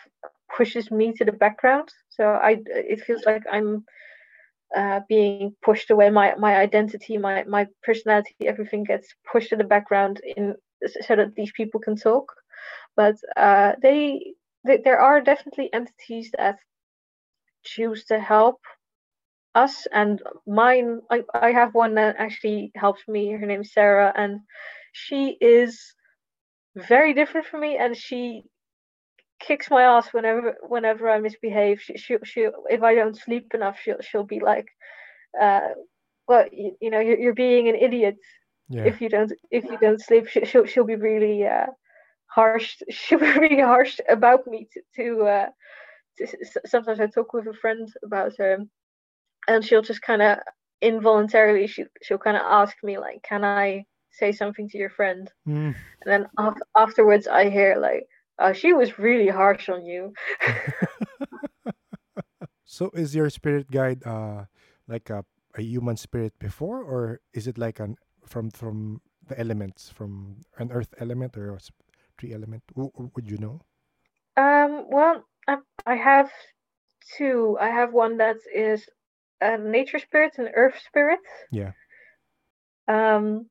pushes me to the background. So I it feels like I'm uh, being pushed away. My my identity, my my personality, everything gets pushed to the background in so that these people can talk. But uh, they, they there are definitely entities that choose to help us and mine I, I have one that actually helps me her name's sarah and she is very different from me and she kicks my ass whenever whenever I misbehave. She she she if I don't sleep enough, she'll she'll be like, uh, well, you, you know, you're, you're being an idiot Yeah. if you don't if you don't sleep. She, she'll she'll be really uh, harsh. She'll be really harsh about me to to. Uh, to sometimes I talk with a friend about her, and she'll just kind of involuntarily she she'll kind of ask me like, "Can I say something to your friend?" Mm. And then af- afterwards, I hear like, "Oh, she was really harsh on you." So is your spirit guide uh like a, a human spirit before or is it like an from from the elements from an earth element or tree element? Would you know? Um, well, I, I have two. I have one that is a nature spirit and earth spirit. Yeah. Um,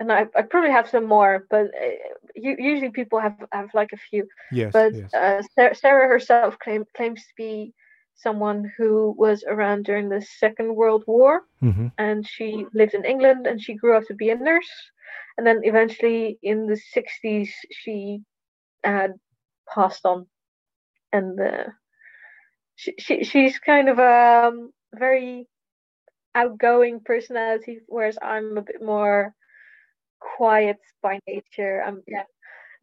and I, I probably have some more, but uh, usually people have have like a few. Yes. But yes. uh, Sarah, Sarah herself claim, claims to be someone who was around during the Second World War, mm-hmm. and she lived in England and she grew up to be a nurse. And then eventually in the 60s, she had passed on. And uh, she, she, she's kind of a um, very outgoing personality, whereas I'm a bit more quiet by nature. Um, yeah.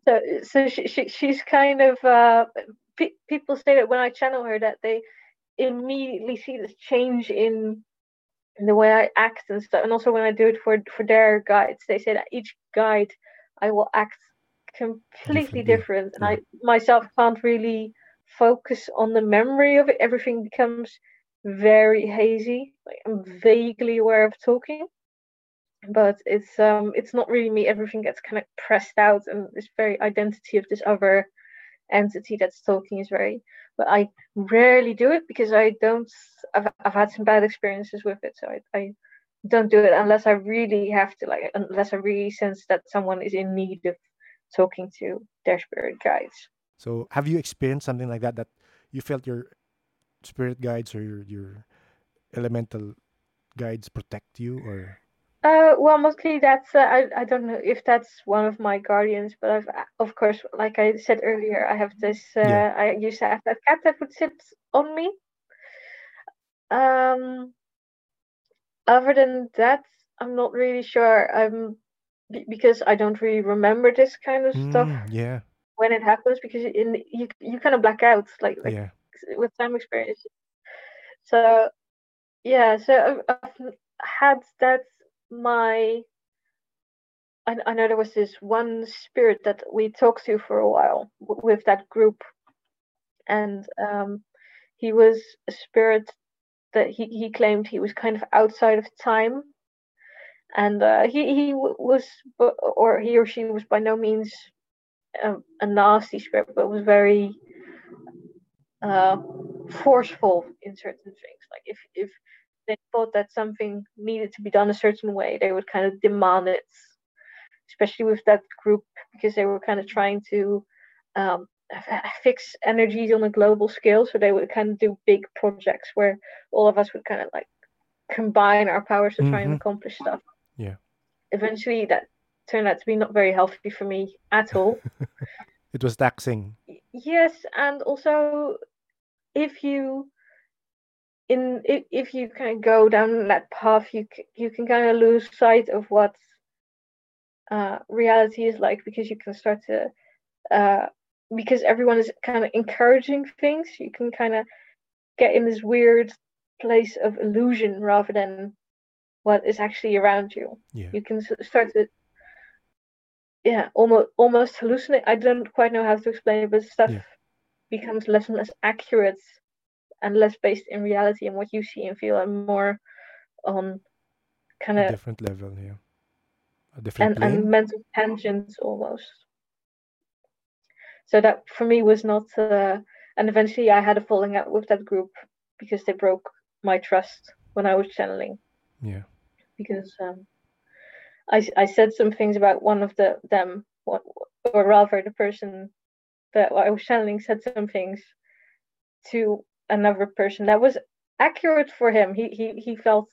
So, so she, she, she's kind of, uh, pe- people say that when I channel her that they immediately see this change in in the way I act and stuff. And also when I do it for for their guides, they say that each guide I will act completely Differently, different, and yeah. I myself can't really focus on the memory of it. Everything becomes very hazy. Like I'm vaguely aware of talking, but it's um it's not really me. Everything gets kind of pressed out, and this very identity of this other entity that's talking is very but i rarely do it because i don't i've, I've had some bad experiences with it so I, I don't do it unless i really have to like unless i really sense that someone is in need of talking to their spirit guides. So have you experienced something like that that you felt your spirit guides or your your elemental guides protect you or uh well mostly that's uh, I, I don't know if that's one of my guardians but i've of course like i said earlier i have this uh, Yeah. i used to have that cat that would sit on me um other than that i'm not really sure i'm because i don't really remember this kind of stuff Mm, yeah. when it happens because in you you kind of black out like like Yeah. with time experience so yeah so I've, I've had that my I, I know there was this one spirit that we talked to for a while with that group. And um he was a spirit that he, he claimed he was kind of outside of time. And uh, he he was or he or she was by no means a, a nasty spirit but was very uh, forceful in certain things. Like if if they thought that something needed to be done a certain way they would kind of demand it especially with that group because they were kind of trying to um, f- fix energies on a global scale so they would kind of do big projects where all of us would kind of like combine our powers to try and Mhm. accomplish stuff Yeah. eventually that turned out to be not very healthy for me at all It was taxing. Yes and also if you in if, if you kind of go down that path you you can kind of lose sight of what uh, reality is like because you can start to uh, because everyone is kind of encouraging things you can kind of get in this weird place of illusion rather than what is actually around you Yeah. you can start to yeah almost almost hallucinate i don't quite know how to explain it but stuff Yeah. becomes less and less accurate and less based in reality and what you see and feel and more on kind of different level, yeah. A different and, and mental tangents almost so that for me was not uh, and eventually i had a falling out with that group because they broke my trust when I was channeling Yeah. because um, I I said some things about one of the them what or rather the person that I was channeling said some things to another person that was accurate for him. He he he felt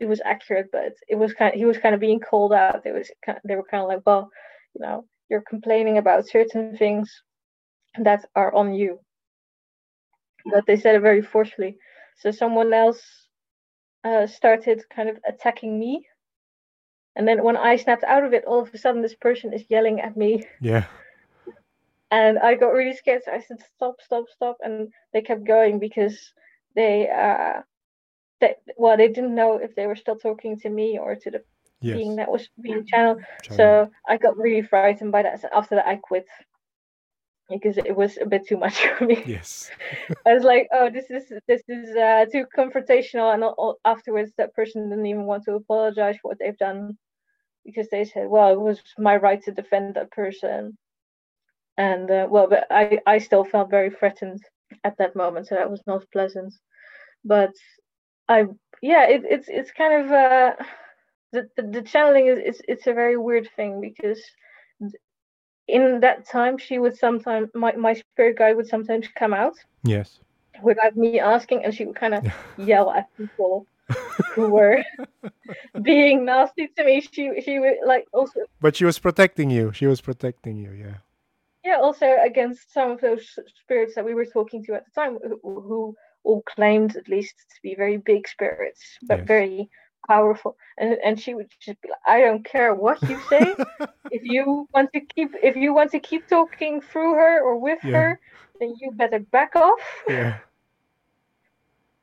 it was accurate, but it was kind. Of, he was kind of being called out. It was kind they were kind of like, well, you know, you're complaining about certain things that are on you. But they said it very forcefully. So someone else uh, started kind of attacking me. And then when I snapped out of it, all of a sudden this person is yelling at me Yeah. And I got really scared. So I said, "Stop, stop, stop!" And they kept going because they, uh, they, well, they didn't know if they were still talking to me or to the Yes. being that was being channeled. Channel. So I got really frightened by that. So after that, I quit because it was a bit too much for me. Yes. I was like, "Oh, this is this is uh, too confrontational." And all, afterwards, that person didn't even want to apologize for what they've done because they said, "Well, it was my right to defend that person." And uh, well but i i still felt very threatened at that moment so that was not pleasant but i yeah it, it's it's kind of uh the, the, the channeling is it's, it's a very weird thing because in that time she would sometimes my, my spirit guide would sometimes come out Yes. without me asking and she would kind of yell at people who were being nasty to me she she would like also But she was protecting you. She was protecting you. Yeah. Yeah also against some of those spirits that we were talking to at the time who, who all claimed at least to be very big spirits but Yes. very powerful and and she would just be like i don't care what you say if you want to keep if you want to keep talking through her or with Yeah. her then you better back off yeah.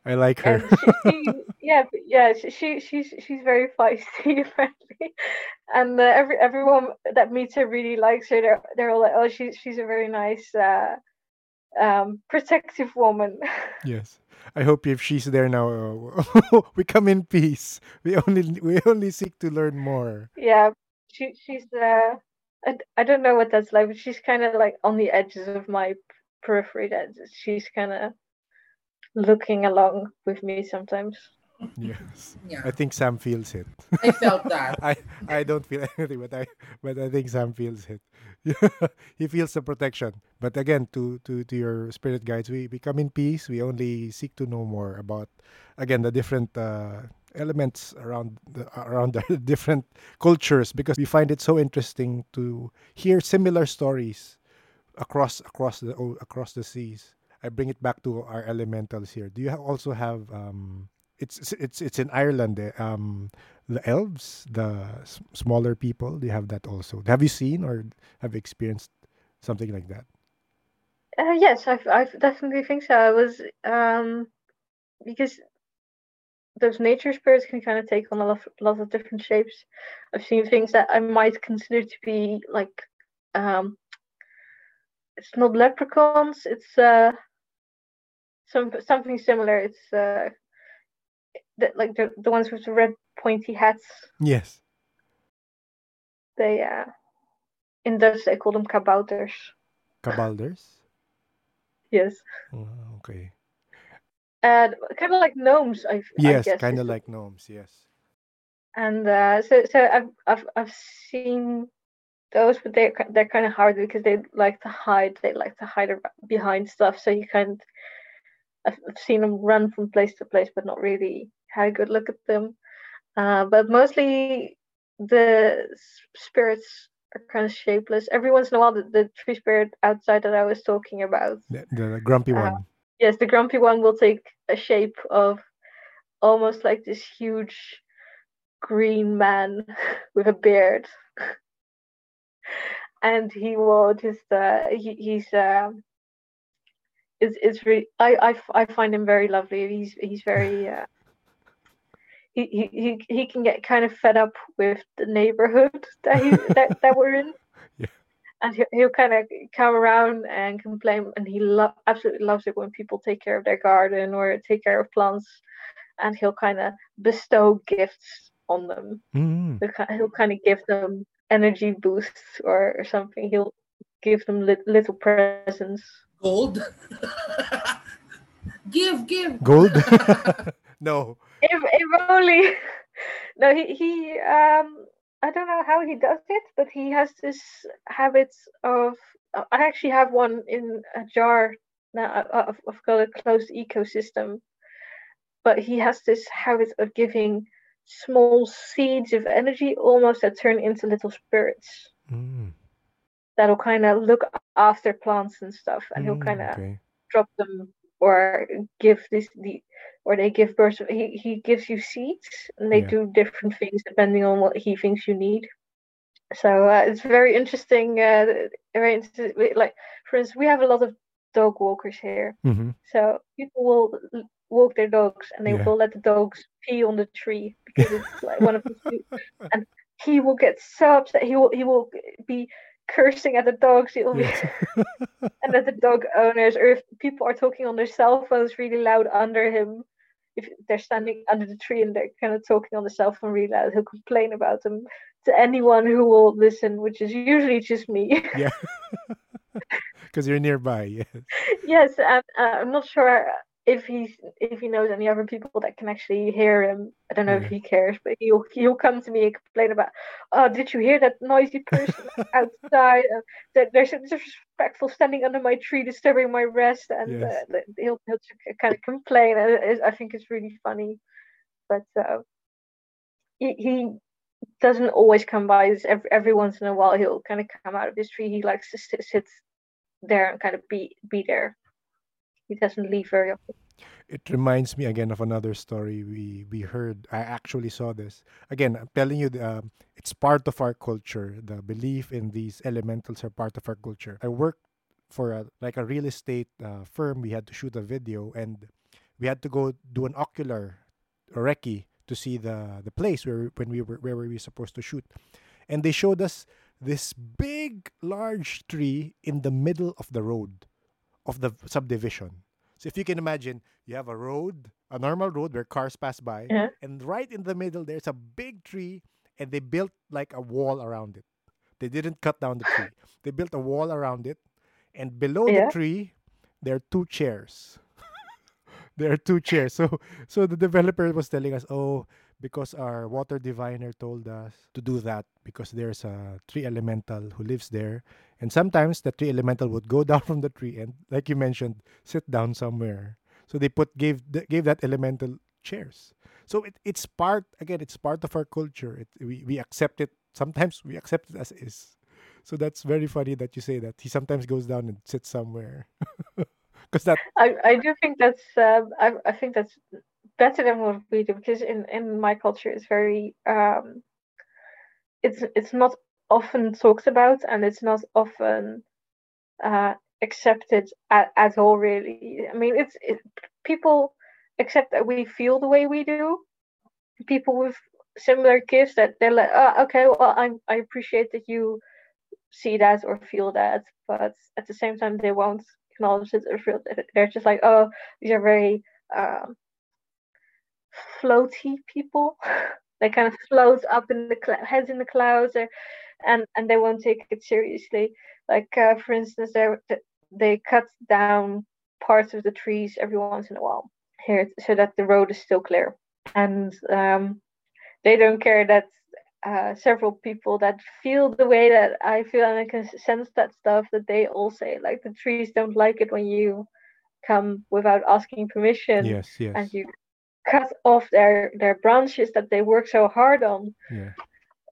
I like her. she, yeah yeah she, she she's she's very feisty apparently and uh, every everyone that meets her really likes her they're, they're all like oh she's she's a very nice uh um protective woman yes. I hope if she's there now, uh, we come in peace. We only we only seek to learn more. yeah she she's uh I, I don't know what that's like but she's kind of like on the edges of my periphery that she's kind of looking along with me sometimes Yes. Yeah, I think Sam feels it. I felt that. I I don't feel anything, but I but I think Sam feels it. he feels the protection. But again, to to to your spirit guides, we we come in peace. We only seek to know more about again the different uh, elements around the around the different cultures because we find it so interesting to hear similar stories across across the across the seas. I bring it back to our elementals here. Do you also have um it's it's it's in Ireland eh, um the elves, the s- smaller people, they have that also. Have you seen or have experienced something like that? Uh, yes, I I definitely think so. I was um because those nature spirits can kind of take on a lot, lot of different shapes. I've seen things that I might consider to be like um it's not leprechauns, it's uh some something similar. It's uh the, like the the ones with the red pointy hats. Yes. They uh in Dutch they call them kabouters. Kabalders? Yes. Oh, okay. And kind of like gnomes, I, Yes, kind of like gnomes, yes. and uh, so so I've I've I've seen those, but they're they're kind of hard because they like to hide. They like to hide behind stuff. So you kind I've, I've seen them run from place to place, but not really had a good look at them. Uh, but mostly the spirits are kind of shapeless. Every once in a while, the, the tree spirit outside that I was talking about, The, the grumpy Uh, one. yes, the grumpy one will take a shape of almost like this huge green man with a beard and he will just uh he, he's um it's it's really I, I I find him very lovely. He's he's very uh he, he, he, can get kind of fed up with the neighborhood that he that, that we're in. Yeah. and he'll, he'll kind of come around and complain and he lo- absolutely loves it when people take care of their garden or take care of plants. And he'll kind of bestow gifts on them. Mm, he'll, kind of give them energy boosts or, or something. He'll give them lit- little presents Gold. give, give. Gold? no. If if only. no, he he um. I don't know how he does it, but he has this habit of. I actually have one in a jar now. I've, I've got a closed ecosystem, but he has this habit of giving small seeds of energy, almost that turn into little spirits. Mm. That'll kind of look after plants and stuff, and he'll Mm, kind of okay. drop them or give this the or they give birth he, he gives you seeds and they Yeah. do different things depending on what he thinks you need so uh, it's very interesting uh very interesting. like for instance we have a lot of dog walkers here Mhm. so people will walk their dogs and they Yeah. will let the dogs pee on the tree because it's like one of the and he will get so upset he will he will be cursing at the dogs will be and at the dog owners or if people are talking on their cell phones really loud under him if they're standing under the tree and they're kind of talking on the cell phone really loud he'll complain about them to anyone who will listen which is usually just me yeah. Because you're nearby. Yes. yes uh, i'm not sure if he's if he knows any other people that can actually hear him i don't know Yeah. if he cares but he'll he'll come to me and complain about oh did you hear that noisy person outside uh, that there's a disrespectful standing under my tree disturbing my rest and Yes. uh, he'll, he'll kind of complain and i think it's really funny but uh, he, he doesn't always come by every, every once in a while he'll kind of come out of his tree he likes to sit, sit there and kind of be be there he doesn't leave very often It reminds me again of another story we we heard. I actually saw this. Again, I'm telling you, um, it's part of our culture. The belief in these elementals are part of our culture. I worked for a, like a real estate uh, firm. We had to shoot a video, and we had to go do an ocular recce to see the the place where when we were where were we supposed to shoot, and they showed us this big large tree in the middle of the road of the subdivision. So if you can imagine, you have a road, a normal road where cars pass by, Yeah. and right in the middle there's a big tree, and they built like a wall around it. They didn't cut down the tree. They built a wall around it, and below Yeah. the tree there are two chairs. there are two chairs. So so the developer was telling us, oh, because our water diviner told us to do that because there's a tree elemental who lives there and sometimes the tree elemental would go down from the tree and like you mentioned sit down somewhere. So they put gave gave that elemental chairs. So it, it's part again it's part of our culture. It, we, we accept it. Sometimes we accept it as is. So that's very funny that you say that. He sometimes goes down and sits somewhere. Because that I, I do think that's um, I, I think that's better than what we do because in, in my culture it's very um, it's it's not often talked about and it's not often uh, accepted at, at all really. I mean it's it, people accept that we feel the way we do. People with similar gifts that they're like oh, okay well I, I appreciate that you see that or feel that but at the same time they won't acknowledge it or feel they're just like oh these are very um, floaty people. They kind of float up in the cl- heads in the clouds or, and and they won't take it seriously. Like uh, for instance they they cut down parts of the trees every once in a while here so that the road is still clear. And um, they don't care that uh, several people that feel the way that I feel and I can sense that stuff that they all say like the trees don't like it when you come without asking permission. Yes yes. And you cut off their their branches that they work so hard on. Yeah.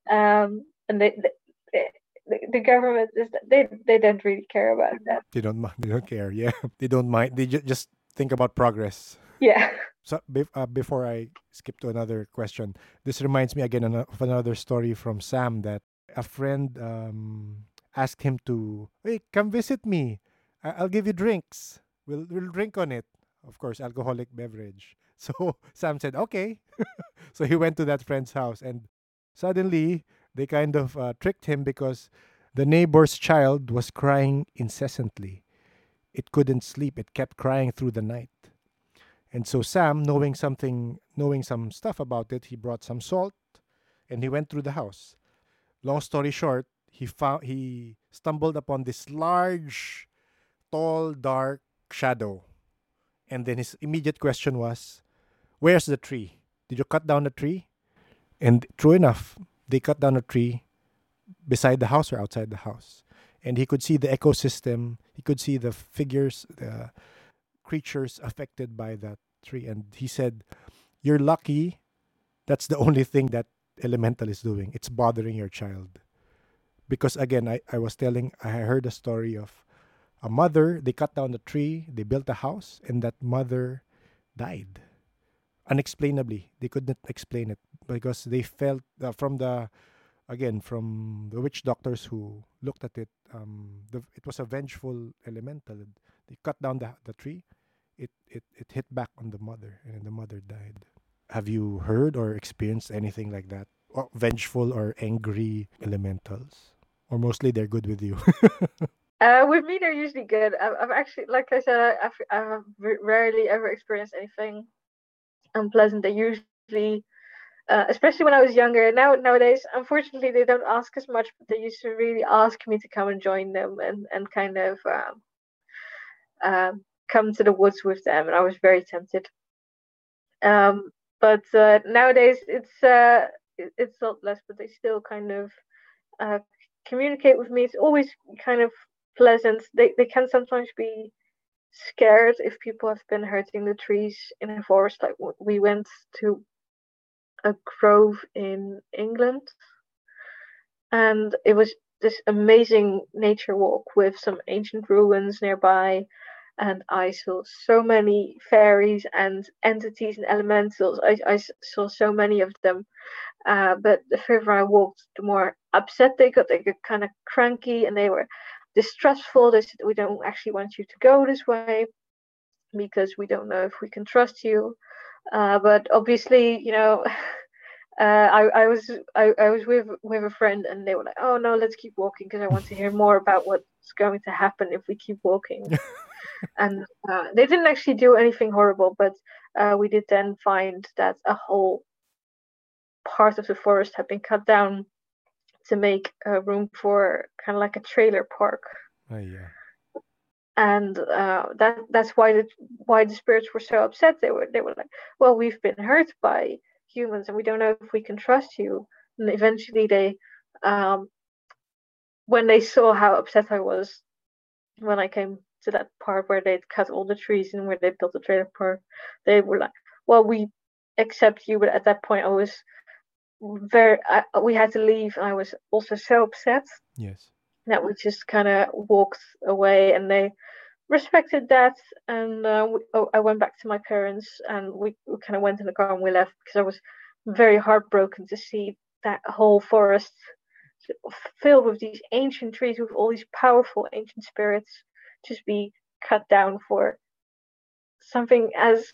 Um and they, they, the, the government is they they don't really care about that they don't they don't care yeah they don't mind they ju- just think about progress yeah so uh, before I skip to another question, this reminds me again of another story from Sam that a friend um, asked him to, "Hey, come visit me. I- I'll give you drinks. We'll we'll drink on it. Of course, alcoholic beverage." So Sam said, "Okay." so he went to that friend's house, and suddenly they kind of uh, tricked him because the neighbor's child was crying incessantly. It couldn't sleep. It kept crying through the night. And so Sam, knowing something, knowing some stuff about it, he brought some salt and he went through the house. Long story short, he found he stumbled upon this large, tall, dark shadow. And then his immediate question was, Where's the tree? Did you cut down the tree? And true enough, they cut down a tree beside the house or outside the house. And he could see the ecosystem, he could see the figures, the creatures affected by that tree. And he said, You're lucky. That's the only thing that elemental is doing. It's bothering your child. Because again, I, I was telling, I heard a story of a mother, they cut down the tree, they built a house, and that mother died unexplainably. They could not explain it because they felt uh, from the again from the witch doctors who looked at it. Um, the, it was a vengeful elemental. They cut down the, the tree. It, it it hit back on the mother, and the mother died. Have you heard or experienced anything like that? Or vengeful or angry elementals, or mostly they're good with you. Uh, with me, they're usually good. I've, I've actually, like I said, I've, I've rarely ever experienced anything unpleasant. They usually, uh, especially when I was younger. Now nowadays, unfortunately, they don't ask as much, but they used to really ask me to come and join them and and kind of um, um, come to the woods with them, and I was very tempted. Um, but uh, nowadays, it's uh, it's not less, but they still kind of uh, communicate with me. It's always kind of pleasant. They they can sometimes be scared if people have been hurting the trees in a forest. Like we went to a grove in England, and it was this amazing nature walk with some ancient ruins nearby. And I saw so many fairies and entities and elementals. I, I saw so many of them. Uh, but the further I walked, the more upset they got. They got kind of cranky and they were distrustful. They said, we don't actually want you to go this way because we don't know if we can trust you. Uh, but obviously, you know, uh, I, I was I, I was with with a friend and they were like, oh no, let's keep walking because I want to hear more about what's going to happen if we keep walking. and uh, they didn't actually do anything horrible, but uh, we did then find that a whole part of the forest had been cut down to make a room for kind of like a trailer park. Oh yeah. And uh, that that's why the why the spirits were so upset. They were they were like, well, we've been hurt by humans, and we don't know if we can trust you. And eventually, they, um, when they saw how upset I was, when I came to that part where they'd cut all the trees and where they built the trailer park, they were like, well, we accept you, but at that point, I was very I, we had to leave and i was also so upset yes that we just kind of walked away and they respected that and uh, we, oh, i went back to my parents and we, we kind of went in the car and we left because i was very heartbroken to see that whole forest filled with these ancient trees with all these powerful ancient spirits just be cut down for something as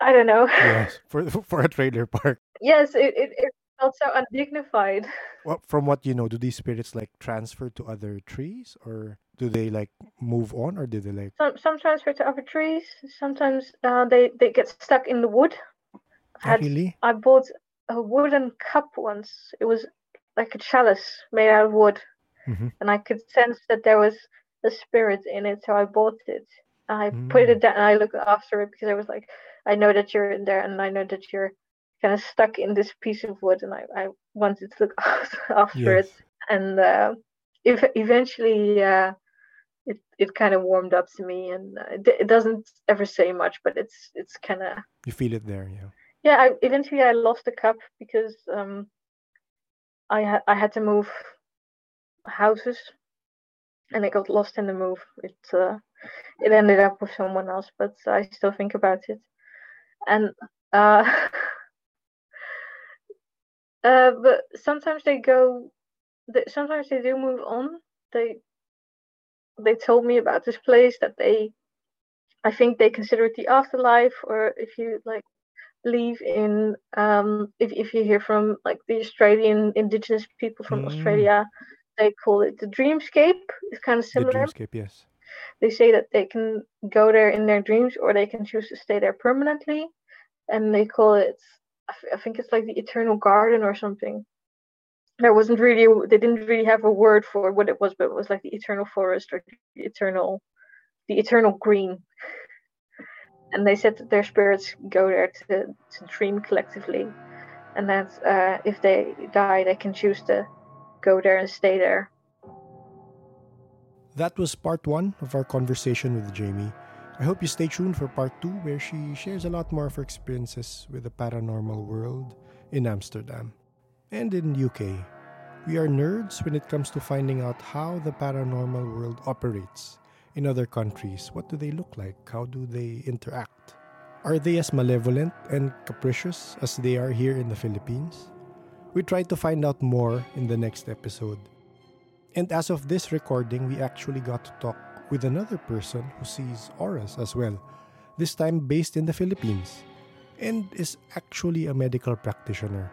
I don't know. yes, for for a trailer park. Yes, it, it, it felt so undignified. Well, from what you know, do these spirits like transfer to other trees, or do they like move on, or do they like? Some some transfer to other trees. Sometimes uh, they they get stuck in the wood. I had, really? I bought a wooden cup once. It was like a chalice made out of wood, mm-hmm. and I could sense that there was a spirit in it, so I bought it. I mm. put it mm. down and I looked after it because I was like, I know that you're in there and I know that you're kind of stuck in this piece of wood and I, I wanted to look after yes. it. And uh, if eventually uh, it, it kind of warmed up to me and uh, it, it, doesn't ever say much, but it's it's kind of you feel it there, yeah. Yeah, I, eventually I lost the cup because um, I had I had to move houses and I got lost in the move. It uh, it ended up with someone else, but I still think about it and uh, uh, but sometimes they go. They, sometimes they do move on. They they told me about this place that they, I think they consider it the afterlife, or if you like believe in um if, if you hear from like the australian indigenous people from mm. australia they call it the dreamscape it's kind of similar the dreamscape yes they say that they can go there in their dreams or they can choose to stay there permanently and they call it I think it's like the eternal garden or something there wasn't really they didn't really have a word for what it was but it was like the eternal forest or the eternal the eternal green and they said that their spirits go there to, to dream collectively, and that uh, if they die, they can choose to go there and stay there. That was part one of our conversation with Jamie. I hope you stay tuned for part two, where she shares a lot more of her experiences with the paranormal world in Amsterdam and in UK. We are nerds when it comes to finding out how the paranormal world operates in other countries. What do they look like? How do they interact? Are they as malevolent and capricious as they are here in the Philippines? We try to find out more in the next episode. And as of this recording, we actually got to talk with another person who sees auras as well, this time based in the Philippines, and is actually a medical practitioner.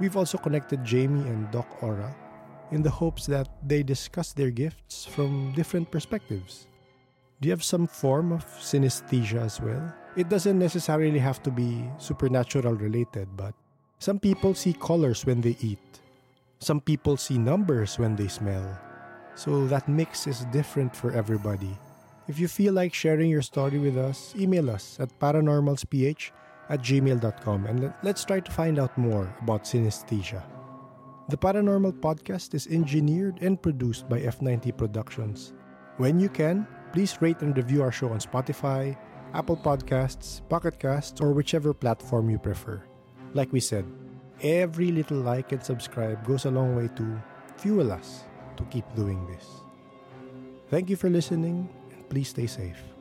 We've also connected Jamie and Doc Aura in the hopes that they discuss their gifts from different perspectives. Do you have some form of synesthesia as well? It doesn't necessarily have to be supernatural related, but some people see colors when they eat some people see numbers when they smell. So that mix is different for everybody. If you feel like sharing your story with us, email us at paranormalsph at gmail.com and let's try to find out more about synesthesia. The Paranormal Podcast is engineered and produced by F90 Productions. When you can, please rate and review our show on Spotify, Apple Podcasts, Pocket Casts, or whichever platform you prefer. Like we said, Every little like and subscribe goes a long way to fuel us to keep doing this. Thank you for listening and please stay safe.